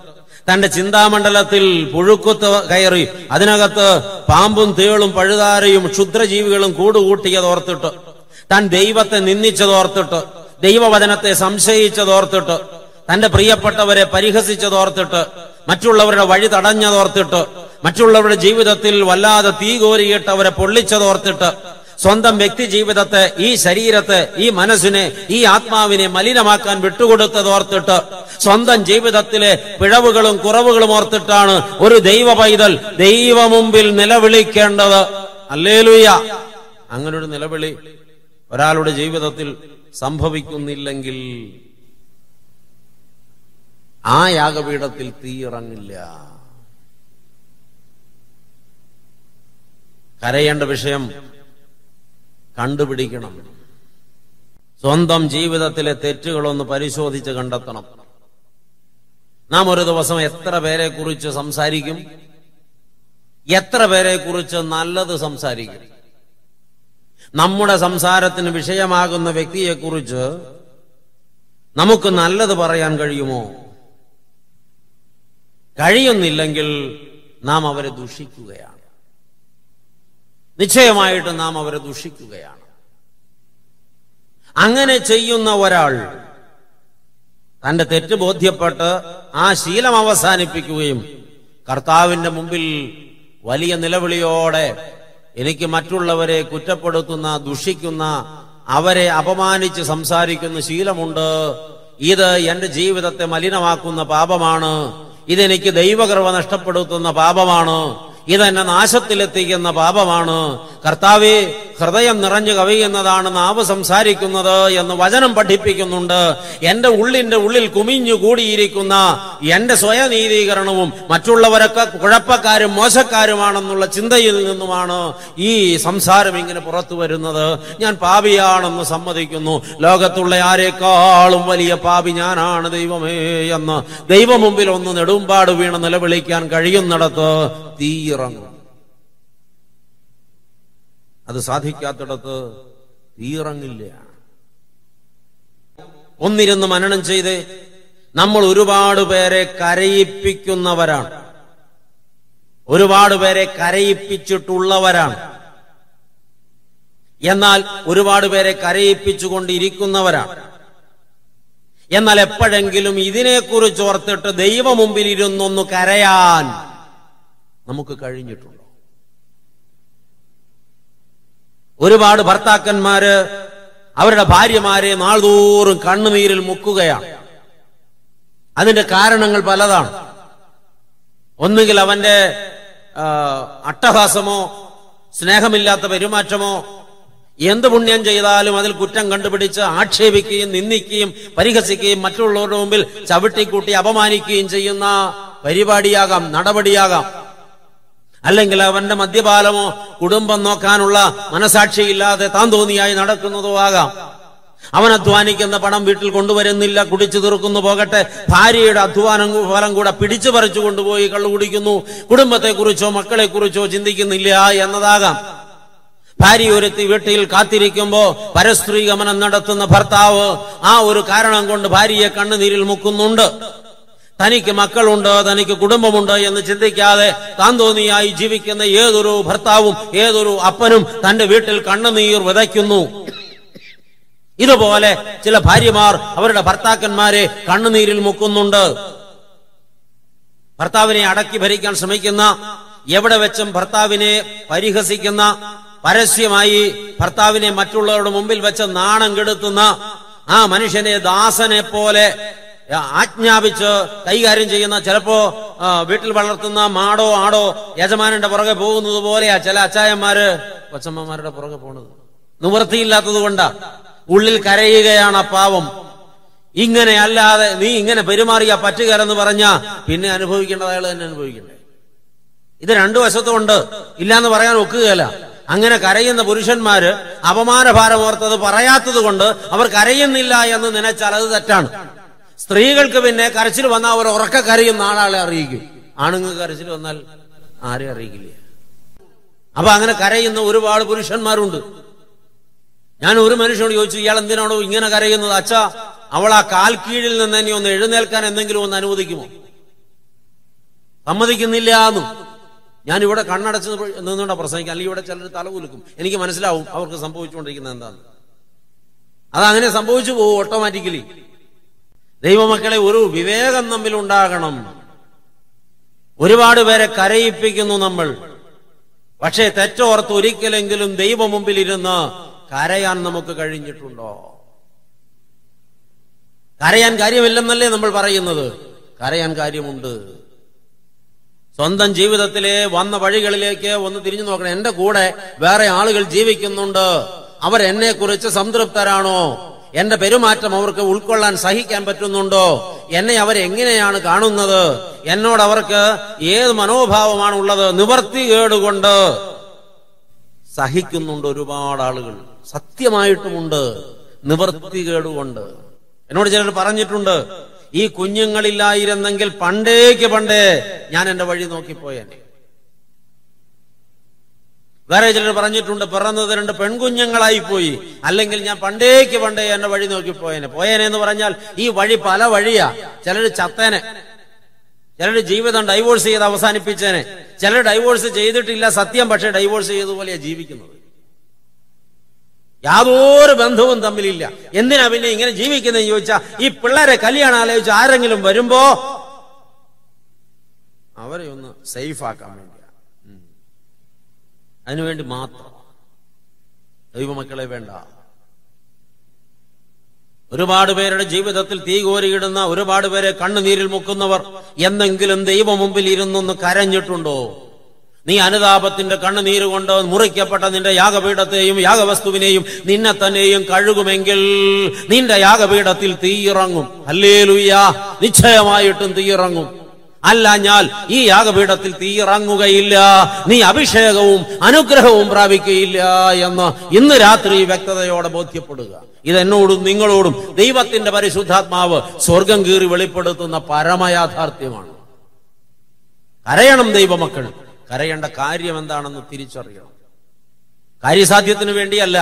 തന്റെ ചിന്താമണ്ഡലത്തിൽ പുഴുക്കുത്ത് കയറി അതിനകത്ത് പാമ്പും തേളും പഴുതാരയും ക്ഷുദ്രജീവികളും കൂടുകൂട്ടിയതോർത്തിട്ട് താൻ ദൈവത്തെ നിന്ദിച്ചതോർത്തിട്ട് ദൈവവചനത്തെ സംശയിച്ചതോർത്തിട്ട് തന്റെ പ്രിയപ്പെട്ടവരെ പരിഹസിച്ചതോർത്തിട്ട് മറ്റുള്ളവരുടെ വഴി തടഞ്ഞതോർത്തിട്ട് മറ്റുള്ളവരുടെ ജീവിതത്തിൽ വല്ലാതെ തീ കോരിയിട്ട് അവരെ പൊള്ളിച്ചതോർത്തിട്ട് സ്വന്തം വ്യക്തി ജീവിതത്തെ ഈ ശരീരത്തെ ഈ മനസ്സിനെ ഈ ആത്മാവിനെ മലിനമാക്കാൻ വിട്ടുകൊടുത്തതോർത്തിട്ട് സ്വന്തം ജീവിതത്തിലെ പിഴവുകളും കുറവുകളും ഓർത്തിട്ടാണ് ഒരു ദൈവ പൈതൽ ദൈവ മുമ്പിൽ നിലവിളിക്കേണ്ടത്. അല്ലേലുയ്യ അങ്ങനൊരു നിലവിളി ഒരാളുടെ ജീവിതത്തിൽ സംഭവിക്കുന്നില്ലെങ്കിൽ ആ യാഗപീഠത്തിൽ തീയിറങ്ങില്ല കരയേണ്ട വിഷയം കണ്ടുപിടിക്കണം. സ്വന്തം ജീവിതത്തിലെ തെറ്റുകളൊന്ന് പരിശോധിച്ച് കണ്ടെത്തണം. നാം ഒരു ദിവസം എത്ര പേരെ കുറിച്ച് സംസാരിക്കും? എത്ര പേരെ കുറിച്ച് നല്ലത് സംസാരിക്കും? നമ്മുടെ സംസാരത്തിന് വിഷയമാകുന്ന വ്യക്തിയെക്കുറിച്ച് നമുക്ക് നല്ലത് പറയാൻ കഴിയുമോ? കഴിയുന്നില്ലെങ്കിൽ നാം അവരെ ദുഷിക്കുകയാണ്. നിശ്ചയമായിട്ട് നാം അവരെ ദുഷിക്കുകയാണ്. അങ്ങനെ ചെയ്യുന്ന ഒരാൾ തന്റെ തെറ്റ് ബോധ്യപ്പെട്ട് ആ ശീലം അവസാനിപ്പിക്കുകയും കർത്താവിന്റെ മുമ്പിൽ വലിയ നിലവിളിയോടെ എനിക്ക് മറ്റുള്ളവരെ കുറ്റപ്പെടുത്തുന്ന ദുഷിക്കുന്ന അവരെ അപമാനിച്ച് സംസാരിക്കുന്ന ശീലമുണ്ട്. ഇത് എന്റെ ജീവിതത്തെ മലിനമാക്കുന്ന പാപമാണ്. ഇതെനിക്ക് ദൈവകൃപ നഷ്ടപ്പെടുത്തുന്ന പാപമാണ്. ഇതെന്നെ നാശത്തിലെത്തിക്കുന്ന പാപമാണ്. കർത്താവെ ഹൃദയം നിറഞ്ഞു കവിയുന്നതാണ് നാവ് സംസാരിക്കുന്നത് എന്ന് വചനം പഠിപ്പിക്കുന്നുണ്ട്. എന്റെ ഉള്ളിന്റെ ഉള്ളിൽ കുമിഞ്ഞു കൂടിയിരിക്കുന്ന എന്റെ സ്വയനീതീകരണവും മറ്റുള്ളവരൊക്കെ കുഴപ്പക്കാരും മോശക്കാരുമാണെന്നുള്ള ചിന്തയിൽ നിന്നുമാണ് ഈ സംസാരം ഇങ്ങനെ പുറത്തു വരുന്നത്. ഞാൻ പാപിയാണെന്ന് സമ്മതിക്കുന്നു. ലോകത്തുള്ള ആരെക്കാളും വലിയ പാപി ഞാനാണ് ദൈവമേ എന്ന് ദൈവമുമ്പിൽ ഒന്ന് നെടുമ്പാട് വീണ് നിലവിളിക്കാൻ കഴിയുന്നിടത്ത് തീയിറങ്ങും അത് സാധിക്കാത്തിടത്ത് തീയിറങ്ങില്ല ഒന്നിരുന്ന് മനനം ചെയ്ത് നമ്മൾ ഒരുപാട് പേരെ കരയിപ്പിക്കുന്നവരാണ്. ഒരുപാട് പേരെ കരയിപ്പിച്ചിട്ടുള്ളവരാണ്. എന്നാൽ ഒരുപാട് പേരെ കരയിപ്പിച്ചുകൊണ്ടിരിക്കുന്നവരാണ് എന്നാൽ എപ്പോഴെങ്കിലും ഇതിനെക്കുറിച്ച് ഓർത്തിട്ട് ദൈവമുമ്പിൽ ഇരുന്നൊന്ന് കരയാൻ നമുക്ക് കഴിഞ്ഞിട്ടുണ്ടോ? ഒരുപാട് ഭർത്താക്കന്മാര് അവരുടെ ഭാര്യമാരെ നാൾതോറും കണ്ണുനീരിൽ മുക്കുകയാണ്. അതിന്റെ കാരണങ്ങൾ പലതാണ്. ഒന്നുകിൽ അവന്റെ അട്ടഹാസമോ സ്നേഹമില്ലാത്ത പെരുമാറ്റമോ എന്ത് പുണ്യം ചെയ്താലും അതിൽ കുറ്റം കണ്ടുപിടിച്ച് ആക്ഷേപിക്കുകയും നിന്ദിക്കുകയും പരിഹസിക്കുകയും മറ്റുള്ളവരുടെ മുമ്പിൽ ചവിട്ടിക്കൂട്ടി അപമാനിക്കുകയും ചെയ്യുന്ന പരിപാടിയാകാം നടപടിയാകാം. അല്ലെങ്കിൽ അവന്റെ മദ്യപാലമോ കുടുംബം നോക്കാനുള്ള മനസാക്ഷിയില്ലാതെ താൻ തോന്നിയായി നടക്കുന്നതോ ആകാം. അവൻ അധ്വാനിക്കുന്ന പണം വീട്ടിൽ കൊണ്ടുവരുന്നില്ല കുടിച്ചു തീർക്കുന്നു പോകട്ടെ. ഭാര്യയുടെ അധ്വാനം ഫലം കൂടെ പിടിച്ചു പറിച്ചു കൊണ്ടുപോയി കള്ളു കുടിക്കുന്നു. കുടുംബത്തെക്കുറിച്ചോ മക്കളെക്കുറിച്ചോ ചിന്തിക്കുന്നില്ല എന്നതാകാം. ഭാര്യ ഒരുത്തി വീട്ടിൽ കാത്തിരിക്കുമ്പോ പരസ്ത്രീ ഗമനം നടത്തുന്ന ഭർത്താവ് ആ ഒരു കാരണം കൊണ്ട് ഭാര്യയെ കണ്ണുനീരിൽ മുക്കുന്നുണ്ട്. തനിക്ക് മക്കളുണ്ട് തനിക്ക് കുടുംബമുണ്ട് എന്ന് ചിന്തിക്കാതെ താൻ തോന്നിയായി ജീവിക്കുന്ന ഏതൊരു ഭർത്താവും ഏതൊരു അപ്പനും തന്റെ വീട്ടിൽ കണ്ണുനീർ വിതയ്ക്കുന്നു. ഇതുപോലെ ചില ഭാര്യമാർ അവരുടെ ഭർത്താക്കന്മാരെ കണ്ണുനീരിൽ മുക്കുന്നുണ്ട്. ഭർത്താവിനെ അടക്കി ഭരിക്കാൻ ശ്രമിക്കുന്ന എവിടെ വെച്ചും ഭർത്താവിനെ പരിഹസിക്കുന്ന പരസ്യമായി ഭർത്താവിനെ മറ്റുള്ളവരുടെ മുമ്പിൽ വെച്ച് നാണം കെടുത്തുന്ന ആ മനുഷ്യനെ ദാസനെ പോലെ ആജ്ഞാപിച്ച് കൈകാര്യം ചെയ്യുന്ന ചിലപ്പോ വീട്ടിൽ വളർത്തുന്ന മാടോ ആടോ യജമാനന്റെ പുറകെ പോകുന്നത് പോലെയാ ചില അച്ചായന്മാര് കൊച്ചമ്മമാരുടെ പുറകെ പോണത്. നിവൃത്തിയില്ലാത്തത് കൊണ്ടാ. ഉള്ളിൽ കരയുകയാണ് ആ പാവം. ഇങ്ങനെ അല്ലാതെ നീ ഇങ്ങനെ പെരുമാറിയാ പറ്റുകയെന്ന് പറഞ്ഞ പിന്നെ അനുഭവിക്കേണ്ടത് അയാൾ തന്നെ അനുഭവിക്കണ്ടേ? ഇത് രണ്ടു വശത്തും ഉണ്ട് ഇല്ലാന്ന് പറയാൻ ഒക്കുകയല്ല. അങ്ങനെ കരയുന്ന പുരുഷന്മാര് അപമാനഭാരം ഓർത്തത് പറയാത്തത് കൊണ്ട് അവർ കരയുന്നില്ല എന്ന് നനച്ചാൽ അത് തെറ്റാണ്. സ്ത്രീകൾക്ക് പിന്നെ കരച്ചിൽ വന്നാൽ അവർ ഉറക്ക കരയുന്ന ആളാളെ അറിയിക്കും. ആണുങ്ങൾ കരച്ചിൽ വന്നാൽ ആരെ അറിയിക്കില്ല. അപ്പൊ അങ്ങനെ കരയുന്ന ഒരുപാട് പുരുഷന്മാരുണ്ട്. ഞാൻ ഒരു മനുഷ്യനോട് ചോദിച്ചു ഇയാൾ എന്തിനാണോ ഇങ്ങനെ കരയുന്നത്? അച്ഛാ അവൾ ആ കാൽ കീഴിൽ നിന്ന് തന്നെ ഒന്ന് എഴുന്നേൽക്കാൻ എന്തെങ്കിലും ഒന്ന് അനുവദിക്കുമോ? സമ്മതിക്കുന്നില്ല എന്നും. ഞാൻ ഇവിടെ കണ്ണടച്ച് നിന്നുകൊണ്ടാ പ്രസംഗിക്കാം അല്ലെങ്കിൽ ഇവിടെ ചിലർ തലകുലുക്കും എനിക്ക് മനസ്സിലാവും അവർക്ക് സംഭവിച്ചുകൊണ്ടിരിക്കുന്നത് എന്താന്ന്. അതങ്ങനെ സംഭവിച്ചു പോകും ഓട്ടോമാറ്റിക്കലി ദൈവമക്കളെ ഒരു വിവേകം തമ്മിൽ ഉണ്ടാകണം. ഒരുപാട് പേരെ കരയിപ്പിക്കുന്നു നമ്മൾ. പക്ഷേ തെറ്റോർത്ത് ഒരിക്കലെങ്കിലും ദൈവ മുമ്പിൽ ഇരുന്ന് കരയാൻ നമുക്ക് കഴിഞ്ഞിട്ടുണ്ടോ? കരയാൻ കാര്യമില്ലെന്നല്ലേ നമ്മൾ പറയുന്നത്. കരയാൻ കാര്യമുണ്ട്. സ്വന്തം ജീവിതത്തിലെ വന്ന വഴികളിലേക്ക് ഒന്ന് തിരിഞ്ഞു നോക്കണം. എന്റെ കൂടെ വേറെ ആളുകൾ ജീവിക്കുന്നുണ്ട്. അവരെന്നെ കുറിച്ച് സംതൃപ്തരാണോ? എന്റെ പെരുമാറ്റം അവർക്ക് ഉൾക്കൊള്ളാൻ സഹിക്കാൻ പറ്റുന്നുണ്ടോ? എന്നെ അവരെങ്ങനെയാണ് കാണുന്നത്? എന്നോട് അവർക്ക് ഏത് മനോഭാവമാണ് ഉള്ളത് നിവർത്തി കേടുകൊണ്ട്? സഹിക്കുന്നുണ്ട് ഒരുപാട് ആളുകൾ. സത്യമായിട്ടുമുണ്ട്. നിവർത്തി കേടുകൊണ്ട്. എന്നോട് ചിലർ പറഞ്ഞിട്ടുണ്ട് ഈ കുഞ്ഞുങ്ങളില്ലായിരുന്നെങ്കിൽ പണ്ടേക്ക് പണ്ടേ ഞാൻ എന്റെ വഴി നോക്കിപ്പോയേനെ. വേറെ ചിലർ പറഞ്ഞിട്ടുണ്ട് പിറന്നത് രണ്ട് പെൺകുഞ്ഞുങ്ങളായി പോയി. അല്ലെങ്കിൽ ഞാൻ പണ്ടേക്ക് പണ്ടേ എന്റെ വഴി നോക്കി പോയേനെ. എന്ന് പറഞ്ഞാൽ ഈ വഴി പല വഴിയാ. ചിലർ ചത്തേനെ. ചിലർ ജീവിതം ഡൈവോഴ്സ് ചെയ്ത് അവസാനിപ്പിച്ചേനെ. ചിലർ ഡൈവോഴ്സ് ചെയ്തിട്ടില്ല സത്യം പക്ഷേ ഡൈവോഴ്സ് ചെയ്തതുപോലെയാണ് ജീവിക്കുന്നത്. യാതൊരു ബന്ധവും തമ്മിലില്ല. എന്തിനാ പിന്നെ ഇങ്ങനെ ജീവിക്കുന്നതെന്ന് ചോദിച്ചാ ഈ പിള്ളേരെ കല്യാണം ആലോചിച്ച് ആരെങ്കിലും വരുമ്പോ അവരെ ഒന്ന് സേഫ് ആക്കാൻ വേണ്ടിയാ ഉം. അതിനുവേണ്ടി മാത്രം. ദൈവമക്കളെ വേണ്ട. ഒരുപാട് പേരുടെ ജീവിതത്തിൽ തീ കോരിയിടുന്ന ഒരുപാട് പേരെ കണ്ണുനീരിൽ മുക്കുന്നവർ എന്നെങ്കിലും ദൈവം മുമ്പിൽ ഇരുന്നൊന്ന് കരഞ്ഞിട്ടുണ്ടോ? നീ അനുതാപത്തിന്റെ കണ്ണുനീര് കൊണ്ട് മുറിക്കപ്പെട്ട നിന്റെ യാഗപീഠത്തെയും യാഗവസ്തുവിനെയും നിന്നെ തന്നെയും കഴുകുമെങ്കിൽ നിന്റെ യാഗപീഠത്തിൽ തീയിറങ്ങും അല്ലേലുയ്യ നിശ്ചയമായിട്ടും തീയിറങ്ങും അല്ല ഞാൻ ഈ യാഗപീഠത്തിൽ തീയിറങ്ങുകയില്ല. നീ അഭിഷേകവും അനുഗ്രഹവും പ്രാപിക്കുകയില്ല എന്ന് ഇന്ന് രാത്രി വ്യക്തതയോടെ ബോധ്യപ്പെടുക. ഇതെന്നോടും നിങ്ങളോടും ദൈവത്തിന്റെ പരിശുദ്ധാത്മാവ് സ്വർഗം കീറി വെളിപ്പെടുത്തുന്ന പരമയാഥാർത്ഥ്യമാണ്. കരയണം ദൈവമക്കൾ. കരയേണ്ട കാര്യം എന്താണെന്ന് തിരിച്ചറിയണം. കാര്യസാധ്യത്തിന് വേണ്ടിയല്ല.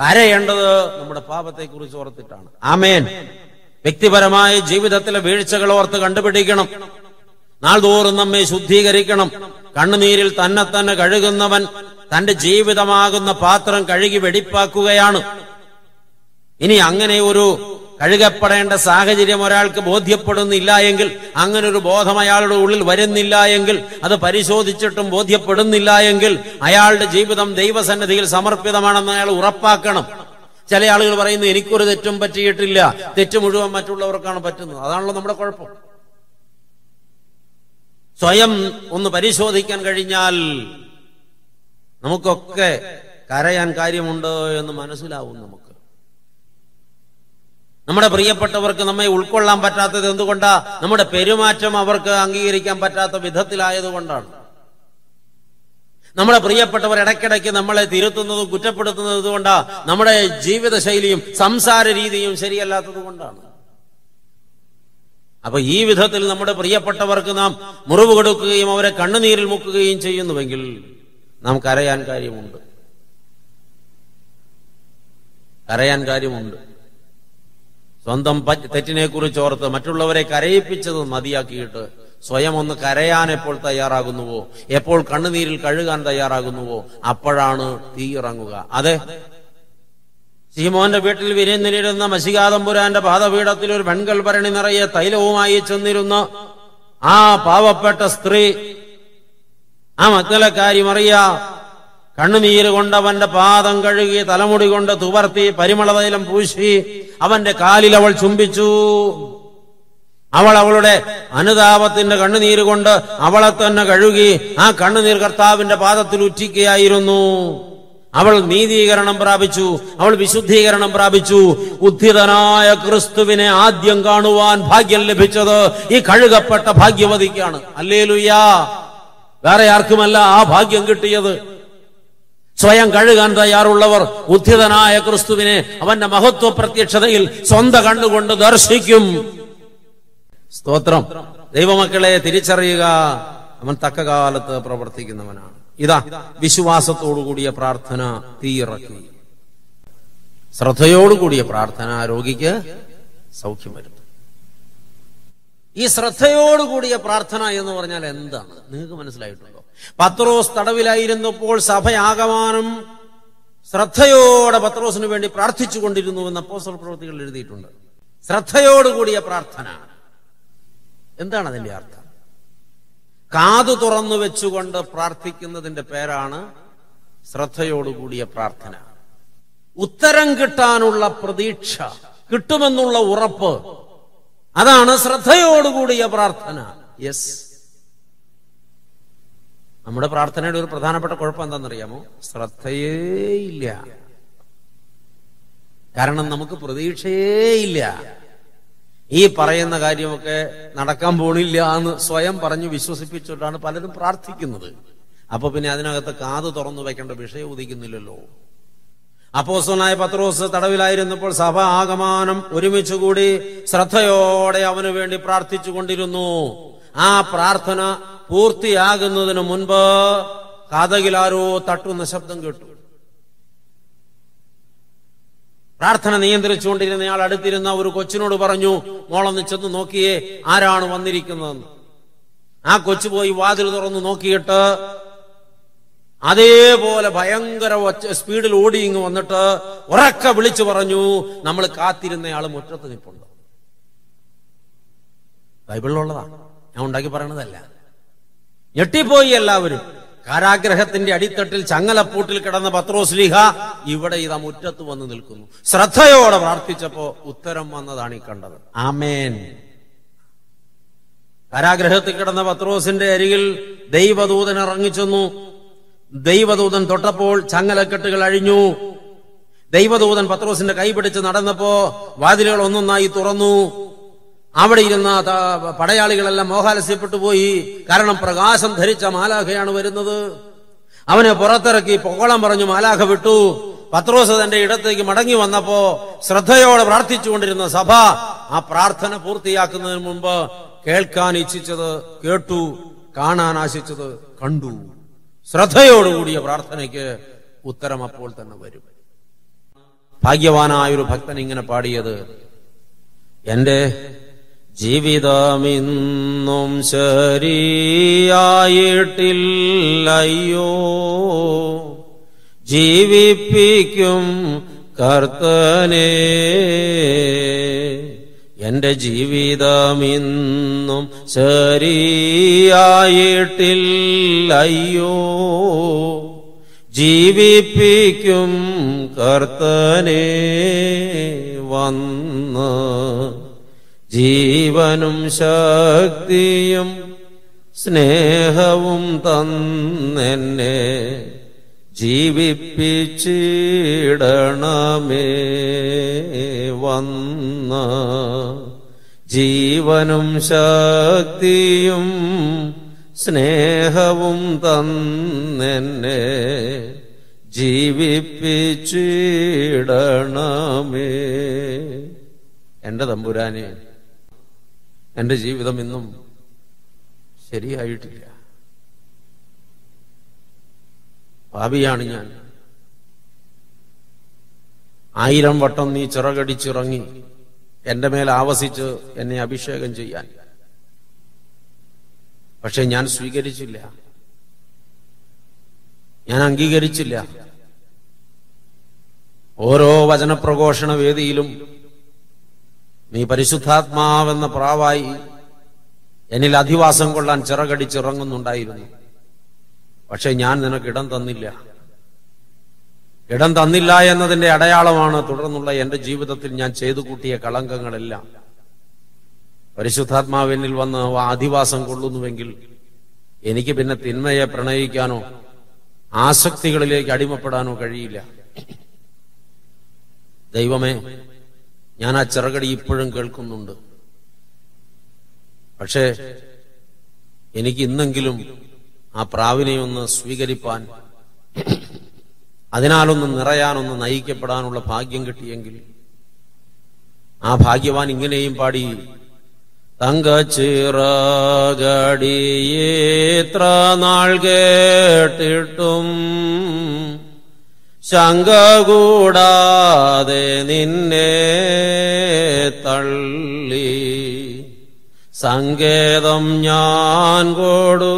കരയേണ്ടത് നമ്മുടെ പാപത്തെക്കുറിച്ച് ഓർത്തിട്ടാണ്. ആമേൻ. വ്യക്തിപരമായ ജീവിതത്തിലെ വീഴ്ചകൾ ഓർത്ത് കണ്ടുപിടിക്കണം. നാൾതോറും നമ്മെ ശുദ്ധീകരിക്കണം. കണ്ണുനീരിൽ തന്നെ തന്നെ കഴുകുന്നവൻ തന്റെ ജീവിതമാകുന്ന പാത്രം കഴുകി വെടിപ്പാക്കുകയാണ്. ഇനി അങ്ങനെ ഒരു കഴുകപ്പെടേണ്ട സാഹചര്യം ഒരാൾക്ക് ബോധ്യപ്പെടുന്നില്ല എങ്കിൽ അങ്ങനെ ഒരു ബോധം അയാളുടെ ഉള്ളിൽ വരുന്നില്ല എങ്കിൽ അത് പരിശോധിച്ചിട്ടും ബോധ്യപ്പെടുന്നില്ല എങ്കിൽ അയാളുടെ ജീവിതം ദൈവസന്നിധിയിൽ സമർപ്പിതമാണെന്ന് അയാൾ ഉറപ്പാക്കണം. ചില ആളുകൾ പറയുന്നു എനിക്കൊരു തെറ്റും പറ്റിയിട്ടില്ല. തെറ്റ് മുഴുവൻ മറ്റുള്ളവർക്കാണ് പറ്റുന്നത്. അതാണല്ലോ നമ്മുടെ കുഴപ്പം. സ്വയം ഒന്ന് പരിശോധിക്കാൻ കഴിഞ്ഞാൽ നമുക്കൊക്കെ കരയാൻ കാര്യമുണ്ടോ എന്ന് മനസ്സിലാവും നമുക്ക്. നമ്മുടെ പ്രിയപ്പെട്ടവർക്ക് നമ്മെ ഉൾക്കൊള്ളാൻ പറ്റാത്തത് എന്തുകൊണ്ടാ? നമ്മുടെ പെരുമാറ്റം അവർക്ക് അംഗീകരിക്കാൻ പറ്റാത്ത വിധത്തിലായതുകൊണ്ടാണ്. നമ്മുടെ പ്രിയപ്പെട്ടവർ ഇടയ്ക്കിടയ്ക്ക് നമ്മളെ തിരുത്തുന്നതും കുറ്റപ്പെടുത്തുന്നതും കൊണ്ടാ നമ്മുടെ ജീവിതശൈലിയും സംസാര രീതിയും ശരിയല്ലാത്തത് കൊണ്ടാണ്. അപ്പൊ ഈ വിധത്തിൽ നമ്മുടെ പ്രിയപ്പെട്ടവർക്ക് നാം മുറിവ് കൊടുക്കുകയും അവരെ കണ്ണുനീരിൽ മുക്കുകയും ചെയ്യുന്നുവെങ്കിൽ നാം കരയാൻ കാര്യമുണ്ട്. കരയാൻ കാര്യമുണ്ട്. സ്വന്തം പ- തെറ്റിനെ കുറിച്ച് ഓർത്ത് മറ്റുള്ളവരെ കരയിപ്പിച്ചത് മതിയാക്കിയിട്ട് സ്വയം ഒന്ന് കരയാൻ എപ്പോൾ തയ്യാറാകുന്നുവോ? എപ്പോൾ കണ്ണുനീരിൽ കഴുകാൻ തയ്യാറാകുന്നുവോ? അപ്പോഴാണ് തീ ഇറങ്ങുക. അതെ. സീമോന്റെ വീട്ടിൽ വിരിഞ്ഞിരുന്ന മസികാതമ്പുരാന്റെ പാദപീഠത്തിൽ ഒരു പെൺകൾ ഭരണി നിറയെ തൈലവുമായി ചെന്നിരുന്ന ആ പാവപ്പെട്ട സ്ത്രീ ആ മക്കളക്കാരി മറിയ കണ്ണുനീര് കൊണ്ട് അവന്റെ പാദം കഴുകി തലമുടി കൊണ്ട് തുവർത്തി പരിമളതൈലം പൂശി അവന്റെ കാലിൽ അവൾ ചുംബിച്ചു. അവൾ അവളുടെ അനുതാപത്തിന്റെ കണ്ണുനീര് കൊണ്ട് അവളെ തന്നെ കഴുകി ആ കണ്ണുനീർ കർത്താവിന്റെ പാദത്തിൽ ഉറ്റിക്കുകയായിരുന്നു. അവൾ നീതീകരണം പ്രാപിച്ചു. അവൾ വിശുദ്ധീകരണം പ്രാപിച്ചു. ഉദ്ധിതനായ ക്രിസ്തുവിനെ ആദ്യം കാണുവാൻ ഭാഗ്യം ലഭിച്ചത് ഈ കഴുകപ്പെട്ട ഭാഗ്യവതിക്കാണ്. അല്ലേലുയ്യാ. വേറെ ആർക്കുമല്ല ആ ഭാഗ്യം കിട്ടിയത്? സ്വയം കഴുകാൻ തയ്യാറുള്ളവർ ഉദ്ധിതനായ ക്രിസ്തുവിനെ അവന്റെ മഹത്വ പ്രത്യക്ഷതയിൽ സ്വന്തം കണ്ണുകൊണ്ട് ദർശിക്കും. സ്തോത്രം. ദൈവമക്കളെ തിരിച്ചറിയുക. അവൻ തക്ക കാലത്ത് പ്രവർത്തിക്കുന്നവനാണ്. ഇതാ വിശ്വാസത്തോടുകൂടിയ പ്രാർത്ഥന തീയിറക്കി. ശ്രദ്ധയോടുകൂടിയ പ്രാർത്ഥന രോഗിക്ക് സൗഖ്യം വരുത്തും. ഈ ശ്രദ്ധയോടുകൂടിയ പ്രാർത്ഥന എന്ന് പറഞ്ഞാൽ എന്താണ്? നിങ്ങൾക്ക് മനസ്സിലായിട്ടുണ്ടോ? പത്രോസ് തടവിലായിരുന്നപ്പോൾ സഭയാകമാനം ശ്രദ്ധയോടെ പത്രോസിന് വേണ്ടി പ്രാർത്ഥിച്ചു കൊണ്ടിരുന്നു എന്ന് അപ്പോസ്റ്റൽ പ്രവൃത്തികൾ എഴുതിയിട്ടുണ്ട്. ശ്രദ്ധയോടുകൂടിയ പ്രാർത്ഥന. എന്താണ് അതിന്റെ അർത്ഥം? കാതു തുറന്നു വെച്ചുകൊണ്ട് പ്രാർത്ഥിക്കുന്നതിന്റെ പേരാണ് ശ്രദ്ധയോടുകൂടിയ പ്രാർത്ഥന. ഉത്തരം കിട്ടാനുള്ള പ്രതീക്ഷ കിട്ടുമെന്നുള്ള ഉറപ്പ് അതാണ് ശ്രദ്ധയോടുകൂടിയ പ്രാർത്ഥന. യെസ് നമ്മുടെ പ്രാർത്ഥനയുടെ ഒരു പ്രധാനപ്പെട്ട കുഴപ്പം എന്താണെന്നറിയാമോ? ശ്രദ്ധയേ ഇല്ല. കാരണം നമുക്ക് പ്രതീക്ഷയേ ഇല്ല. ഈ പറയുന്ന കാര്യമൊക്കെ നടക്കാൻ പോണില്ല എന്ന് സ്വയം പറഞ്ഞു വിശ്വസിപ്പിച്ചിട്ടാണ് പലരും പ്രാർത്ഥിക്കുന്നത്. അപ്പൊ പിന്നെ അതിനകത്ത് കാത് തുറന്നു വെക്കേണ്ട വിഷയം ഉദിക്കുന്നില്ലല്ലോ. അപ്പോസ്തലനായ പത്രോസ് തടവിലായിരുന്നപ്പോൾ സഭ ആഗമാനം ഒരുമിച്ചുകൂടി ശ്രദ്ധയോടെ അവന് വേണ്ടി പ്രാർത്ഥിച്ചു കൊണ്ടിരുന്നു. ആ പ്രാർത്ഥന പൂർത്തിയാകുന്നതിന് മുൻപ് കാതകിലാരോ തട്ടുന്ന ശബ്ദം കേട്ടു. പ്രാർത്ഥന നിയന്ത്രിച്ചുകൊണ്ടിരുന്നയാൾ അടുത്തിരുന്ന ഒരു കൊച്ചിനോട് പറഞ്ഞു മോളൊന്ന് ചെന്ന് നോക്കിയേ ആരാണ് വന്നിരിക്കുന്നതെന്ന് ആ കൊച്ചു പോയി വാതിൽ തുറന്ന് നോക്കിയിട്ട് അതേപോലെ ഭയങ്കര സ്പീഡിൽ ഓടി ഇങ്ങ് വന്നിട്ട് ഉറക്കെ വിളിച്ചു പറഞ്ഞു നമ്മൾ കാത്തിരുന്നയാൾ മുറ്റത്ത് നിൽപ്പുണ്ട് ബൈബിളിലുള്ളതാണ് ഞാൻ ഉണ്ടാക്കി പറയണതല്ല. ഞെട്ടിപ്പോയി എല്ലാവരും. കാരാഗ്രഹത്തിന്റെ അടിത്തട്ടിൽ ചങ്ങലപ്പൂട്ടിൽ കിടന്ന പത്രോസ്ലിഹ ഇവിടെ ഇതാ മുറ്റത്ത് വന്ന് നിൽക്കുന്നു. ശ്രദ്ധയോടെ പ്രാർത്ഥിച്ചപ്പോ ഉത്തരം വന്നതാണ് ഈ കണ്ടത്. ആമേൻ. കാരാഗ്രഹത്തിൽ കിടന്ന പത്രോസിന്റെ അരികിൽ ദൈവദൂതൻ ഇറങ്ങിച്ചെന്നു. ദൈവദൂതൻ തൊട്ടപ്പോൾ ചങ്ങലക്കെട്ടുകൾ അഴിഞ്ഞു. ദൈവദൂതൻ പത്രോസിന്റെ കൈ പിടിച്ച് നടന്നപ്പോ വാതിലുകൾ ഒന്നൊന്നായി തുറന്നു. അവിടെ ഇരുന്ന പടയാളികളെല്ലാം മോഹാലസ്യപ്പെട്ടു പോയി. കാരണം പ്രകാശം ധരിച്ച മാലാഖയാണ് വരുന്നത്. അവനെ പുറത്തിറക്കി പൊക്കോളം പറഞ്ഞു മാലാഖ വിട്ടു. പത്രോസ് തന്റെ ഇടത്തേക്ക് മടങ്ങി വന്നപ്പോ ശ്രദ്ധയോടെ പ്രാർത്ഥിച്ചുകൊണ്ടിരുന്ന സഭ ആ പ്രാർത്ഥന പൂർത്തിയാക്കുന്നതിന് മുമ്പ് കേൾക്കാൻ ഇച്ഛിച്ചത് കേട്ടു കാണാൻ ആശിച്ചത് കണ്ടു. ശ്രദ്ധയോടുകൂടിയ പ്രാർത്ഥനയ്ക്ക് ഉത്തരം അപ്പോൾ തന്നെ വരും. ഭാഗ്യവാനായ ഒരു ഭക്തൻ ഇങ്ങനെ പാടിയത് എന്റെ ജീവിതമിന്നും ശരിയായിട്ടില്ലയ്യോ. ജീവിപ്പിക്കും കർത്തനെ. എന്റെ ജീവിതമിന്നും ശരിയായിട്ടില്ലയ്യോ. ജീവിപ്പിക്കും കർത്തനെ വന്ന് ജീവനും ശക്തിയും സ്നേഹവും തന്നെന്നെ ജീവിപ്പിച്ചിടണമേ വന്ന ജീവനും ശക്തിയും സ്നേഹവും തന്നെന്നെ ജീവിപ്പിച്ചിടണമേ. എന്റെ തമ്പുരാനെ എന്റെ ജീവിതം ഇന്നും ശരിയായിട്ടില്ല. പാപിയാണ് ഞാൻ. ആയിരം വട്ടം നീ ചിറകടിച്ചിറങ്ങി എന്റെ മേൽ ആവസിച്ച് എന്നെ അഭിഷേകം ചെയ്യാൻ. പക്ഷെ ഞാൻ സ്വീകരിച്ചില്ല. ഞാൻ അംഗീകരിച്ചില്ല. ഓരോ വചനപ്രഘോഷണ വേദിയിലും നീ പരിശുദ്ധാത്മാവെന്ന പ്രാവായി എന്നിൽ അധിവാസം കൊള്ളാൻ ചിറകടിച്ചിറങ്ങുന്നുണ്ടായിരുന്നു. പക്ഷെ ഞാൻ നിനക്ക് ഇടം തന്നില്ല. ഇടം തന്നില്ല എന്നതിന്റെ അടയാളമാണ് തുടർന്നുള്ള എന്റെ ജീവിതത്തിൽ ഞാൻ ചെയ്തു കൂട്ടിയ കളങ്കങ്ങളെല്ലാം. പരിശുദ്ധാത്മാവെന്നിൽ വന്ന് അധിവാസം കൊള്ളുന്നുവെങ്കിൽ എനിക്ക് പിന്നെ തിന്മയെ പ്രണയിക്കാനോ ആസക്തികളിലേക്ക് അടിമപ്പെടാനോ കഴിയില്ല. ദൈവമേ ഞാൻ ആ ചിറകടി ഇപ്പോഴും കേൾക്കുന്നുണ്ട്. പക്ഷേ എനിക്ക് ഇന്നെങ്കിലും ആ പ്രാവിനെ ഒന്ന് സ്വീകരിപ്പാൻ അതിനാലൊന്ന് നിറയാനൊന്ന് നയിക്കപ്പെടാനുള്ള ഭാഗ്യം കിട്ടിയെങ്കിൽ ആ ഭാഗ്യവാൻ ഇങ്ങനെയും പാടി തങ്കച്ചിറകടിയേത്ര നാൾ കേട്ടിട്ടും ശങ്ക കൂടാതെ നിന്നെ തള്ളി. സങ്കേതം ഞാൻ കൊടു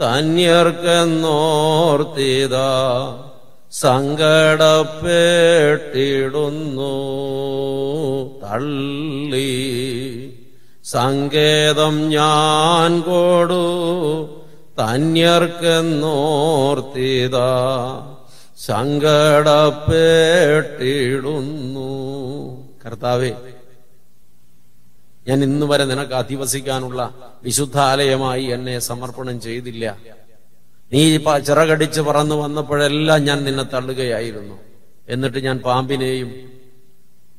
തന്യർക്കെന്നോർത്തിത. സങ്കടപ്പെട്ടിടുന്നു തള്ളി. സങ്കേതം ഞാൻ കൊടു തന്യർക്കെന്നോർത്തിത. സങ്കടപ്പെട്ടിടുന്നു. കർത്താവേ ഞാൻ ഇന്നു വരെ നിനക്ക് അധിവസിക്കാനുള്ള വിശുദ്ധാലയമായി എന്നെ സമർപ്പണം ചെയ്തില്ല. നീ ചിറകടിച്ച് പറന്നു വന്നപ്പോഴെല്ലാം ഞാൻ നിന്നെ തള്ളുകയായിരുന്നു. എന്നിട്ട് ഞാൻ പാമ്പിനെയും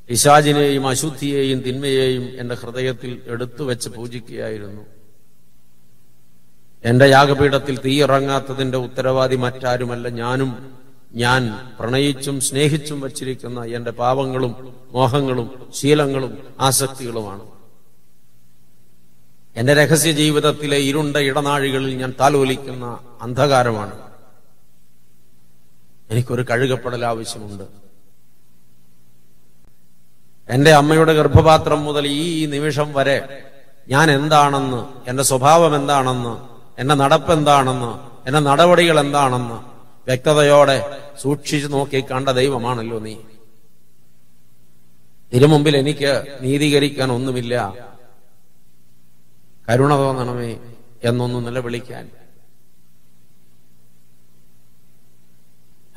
പിശാചിനെയും അശുദ്ധിയെയും തിന്മയെയും എന്റെ ഹൃദയത്തിൽ എടുത്തു വെച്ച് പൂജിക്കുകയായിരുന്നു. എന്റെ യാഗപീഠത്തിൽ തീയിറങ്ങാത്തതിന്റെ ഉത്തരവാദി മറ്റാരുമല്ല ഞാനും. ഞാൻ പ്രണയിച്ചും സ്നേഹിച്ചും വച്ചിരിക്കുന്ന എന്റെ പാപങ്ങളും മോഹങ്ങളും ശീലങ്ങളും ആസക്തികളുമാണ്. എന്റെ രഹസ്യ ജീവിതത്തിലെ ഇരുണ്ട ഇടനാഴികളിൽ ഞാൻ താലോലിക്കുന്ന അന്ധകാരമാണ്. എനിക്കൊരു കഴുകപ്പെടൽ ആവശ്യമുണ്ട്. എന്റെ അമ്മയുടെ ഗർഭപാത്രം മുതൽ ഈ നിമിഷം വരെ ഞാൻ എന്താണെന്ന് എന്റെ സ്വഭാവം എന്താണെന്ന് എന്റെ നടപ്പ് എന്താണെന്ന് എന്റെ നടപടികൾ എന്താണെന്ന് വ്യക്തതയോടെ സൂക്ഷിച്ചു നോക്കി കണ്ട ദൈവമാണല്ലോ നീ. തിരുമുമ്പിൽ എനിക്ക് നീതീകരിക്കാൻ ഒന്നുമില്ല. കരുണ തോന്നണമേ എന്നൊന്ന് നിലവിളിക്കാൻ.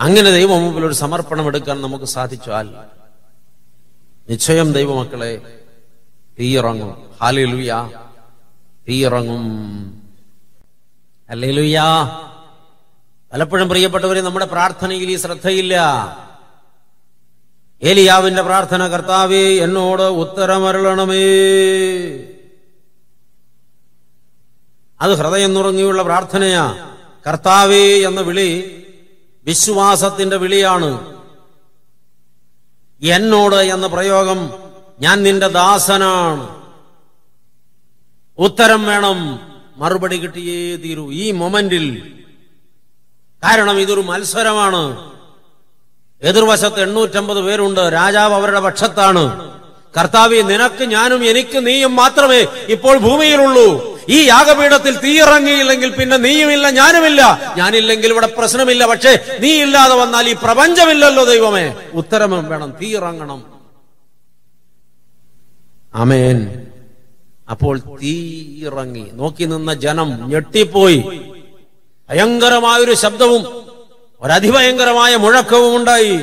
അങ്ങനെ ദൈവം മുമ്പിൽ ഒരു സമർപ്പണം എടുക്കാൻ നമുക്ക് സാധിച്ചാൽ നിശ്ചയം ദൈവമക്കളെ തീയിറങ്ങും. ഹാലിലുയ തീയിറങ്ങും. അല്ലേലുയ പലപ്പോഴും പ്രിയപ്പെട്ടവര് നമ്മുടെ പ്രാർത്ഥനയിൽ ഈ ശ്രദ്ധയില്ല. ഏലിയാവിന്റെ പ്രാർത്ഥന കർത്താവേ എന്നോട് ഉത്തരമരുളണമേ. അത് ഹൃദയം നുറങ്ങിയുള്ള പ്രാർത്ഥനയാ. കർത്താവേ എന്ന വിളി വിശ്വാസത്തിന്റെ വിളിയാണ്. എന്നോട് എന്ന പ്രയോഗം ഞാൻ നിന്റെ ദാസനാണ്. ഉത്തരം വേണം. മറുപടി കിട്ടിയേ തീരൂ. ഈ മൊമെന്റിൽ കാരണം ഇതൊരു മത്സരമാണ്. എതിർവശത്ത് എണ്ണൂറ്റമ്പത് പേരുണ്ട്. രാജാവ് അവരുടെ പക്ഷത്താണ്. കർത്താവി നിനക്ക് ഞാനും എനിക്ക് നീയും മാത്രമേ ഇപ്പോൾ ഭൂമിയിലുള്ളൂ. ഈ യാഗപീഠത്തിൽ തീയിറങ്ങിയില്ലെങ്കിൽ പിന്നെ നീയുമില്ല ഞാനുമില്ല. ഞാനില്ലെങ്കിൽ ഇവിടെ പ്രശ്നമില്ല. പക്ഷേ നീ ഇല്ലാതെ വന്നാൽ ഈ പ്രപഞ്ചമില്ലല്ലോ ദൈവമേ. ഉത്തരം വേണം. തീയിറങ്ങണം. അമേൻ അപ്പോൾ തീയിറങ്ങി. നോക്കി നിന്ന ജനം ഞെട്ടിപ്പോയി. ഭയങ്കരമായൊരു ശബ്ദവും ഒരതിഭയങ്കരമായ മുഴക്കവും ഉണ്ടായി.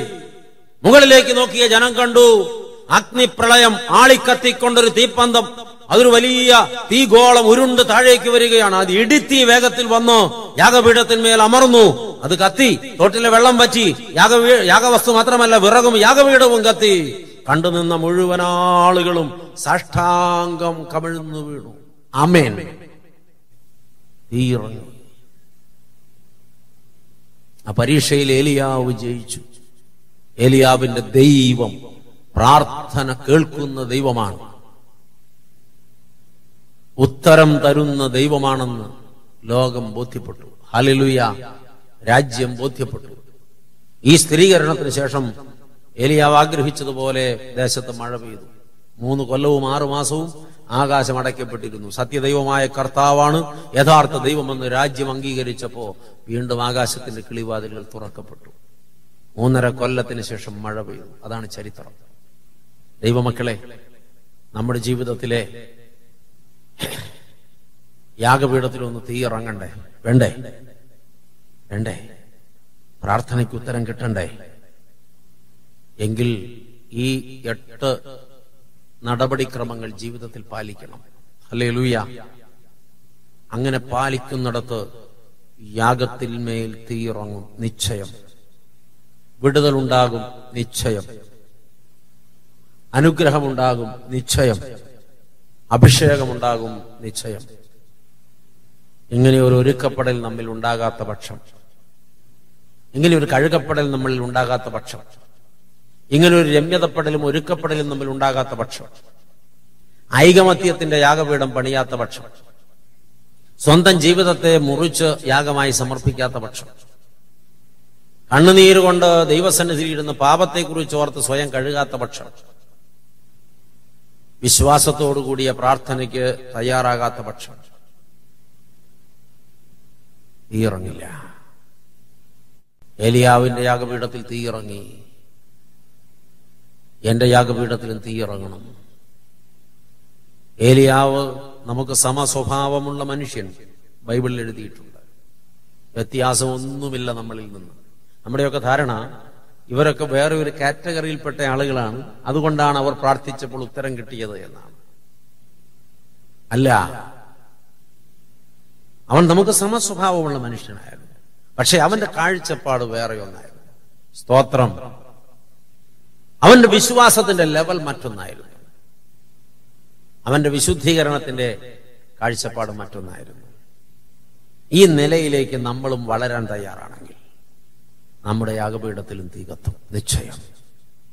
മുകളിലേക്ക് നോക്കിയ ജനം കണ്ടു. അഗ്നിപ്രളയം ആളിക്കത്തിക്കൊണ്ടൊരു തീപ്പന്തം. അതൊരു വലിയ തീഗോളം ഉരുണ്ട് താഴേക്ക് വരികയാണ്. അത് ഇടിത്തി വേഗത്തിൽ വന്നു. യാഗപീഠത്തിന്മേൽ അമർന്നു. അത് കത്തി. തോട്ടിലെ വെള്ളം പറ്റി യാഗ യാഗവസ്തു മാത്രമല്ല വിറകും യാഗപീഠവും കത്തി. കണ്ടുനിന്ന മുഴുവൻ ആളുകളും സാഷ്ടാംഗം കമിഴ്ന്നു വീണു. അമേൻ തീയിറങ്ങി ആ പരീക്ഷയിൽ ഏലിയാവ് ജയിച്ചു. ഏലിയാവിന്റെ ദൈവം പ്രാർത്ഥന കേൾക്കുന്ന ദൈവമാണ്. ഉത്തരം തരുന്ന ദൈവമാണെന്ന് ലോകം ബോധ്യപ്പെട്ടു. ഹലിലുയ രാജ്യം ബോധ്യപ്പെട്ടു. ഈ സ്ഥിരീകരണത്തിന് ശേഷം ഏലിയാവ് ആഗ്രഹിച്ചതുപോലെ ദേശത്ത് മഴ പെയ്തു. മൂന്ന് കൊല്ലവും ആറു മാസവും ആകാശം അടയ്ക്കപ്പെട്ടിരുന്നു. സത്യദൈവമായ കർത്താവാണ്. യഥാർത്ഥ ദൈവമെന്ന് രാജ്യം അംഗീകരിച്ചപ്പോ വീണ്ടും ആകാശത്തിന്റെ കിളിവാതിലുകൾ തുറക്കപ്പെട്ടു. മൂന്നര കൊല്ലത്തിന് ശേഷം മഴ പെയ്തു. അതാണ് ചരിത്രം. ദൈവമക്കളെ നമ്മുടെ ജീവിതത്തിലെ യാഗപീഠത്തിലൊന്ന് തീയിറങ്ങണ്ടേ വേണ്ടേ? വേണ്ടേ? പ്രാർത്ഥനയ്ക്ക് ഉത്തരം കിട്ടണ്ടേ? എങ്കിൽ ഈ എട്ട് നടപടിക്രമങ്ങൾ ജീവിതത്തിൽ പാലിക്കണം. അല്ലേ ലൂയ അങ്ങനെ പാലിക്കുന്നിടത്ത് യാഗത്തിൽ മേൽ തീയിറങ്ങും നിശ്ചയം. വിടുതലുണ്ടാകും നിശ്ചയം. അനുഗ്രഹമുണ്ടാകും നിശ്ചയം. അഭിഷേകമുണ്ടാകും നിശ്ചയം. ഇങ്ങനെ ഒരു ഒരുക്കപ്പെടൽ നമ്മിൽ ഉണ്ടാകാത്ത പക്ഷം. ഇങ്ങനെ ഒരു കഴുകപ്പെടൽ നമ്മളിൽ ഉണ്ടാകാത്ത പക്ഷം. ഇങ്ങനെ ഒരു രമ്യതപ്പെടലും ഒരുക്കപ്പെടലും തമ്മിൽ ഉണ്ടാകാത്ത പക്ഷം. ഐകമത്യത്തിന്റെ യാഗപീഠം പണിയാത്ത പക്ഷം. സ്വന്തം ജീവിതത്തെ മുറിച്ച് യാഗമായി സമർപ്പിക്കാത്ത പക്ഷം. കണ്ണുനീരുകൊണ്ട് ദൈവസന്നിധിയിലിരുന്ന് പാപത്തെക്കുറിച്ച് ഓർത്ത് സ്വയം കഴുകാത്ത പക്ഷം. വിശ്വാസത്തോടുകൂടിയ പ്രാർത്ഥനയ്ക്ക് തയ്യാറാകാത്ത പക്ഷം. തീയിറങ്ങില്ല ഏലിയാവിന്റെ യാഗപീഠത്തിൽ തീയിറങ്ങി എന്റെ യാഗപീഠത്തിലും തീയിറങ്ങണം. ഏലിയാവ് നമുക്ക് സമസ്വഭാവമുള്ള മനുഷ്യൻ ബൈബിളിൽ എഴുതിയിട്ടുണ്ട്. വ്യത്യാസമൊന്നുമില്ല നമ്മളിൽ നിന്ന്. നമ്മുടെയൊക്കെ ധാരണ ഇവരൊക്കെ വേറെ ഒരു കാറ്റഗറിയിൽപ്പെട്ട ആളുകളാണ്. അതുകൊണ്ടാണ് അവർ പ്രാർത്ഥിച്ചപ്പോൾ ഉത്തരം കിട്ടിയത് എന്നാണ്. അല്ല അവൻ നമുക്ക് സമസ്വഭാവമുള്ള മനുഷ്യനായിരുന്നു. പക്ഷെ അവന്റെ കാഴ്ചപ്പാട് വേറെ ഒന്നായിരുന്നു. സ്തോത്രം. അവന്റെ വിശ്വാസത്തിന്റെ ലെവൽ മറ്റൊന്നായിരുന്നു. അവന്റെ വിശുദ്ധീകരണത്തിന്റെ കാഴ്ചപ്പാട് മറ്റൊന്നായിരുന്നു. ഈ നിലയിലേക്ക് നമ്മളും വളരാൻ തയ്യാറാണെങ്കിൽ നമ്മുടെ യാഗപീഠത്തിലും തീകത്തും നിശ്ചയം.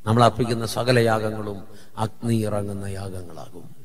നമ്മൾ അർപ്പിക്കുന്ന സകല യാഗങ്ങളും അഗ്നി ഇറങ്ങുന്ന യാഗങ്ങളാകും.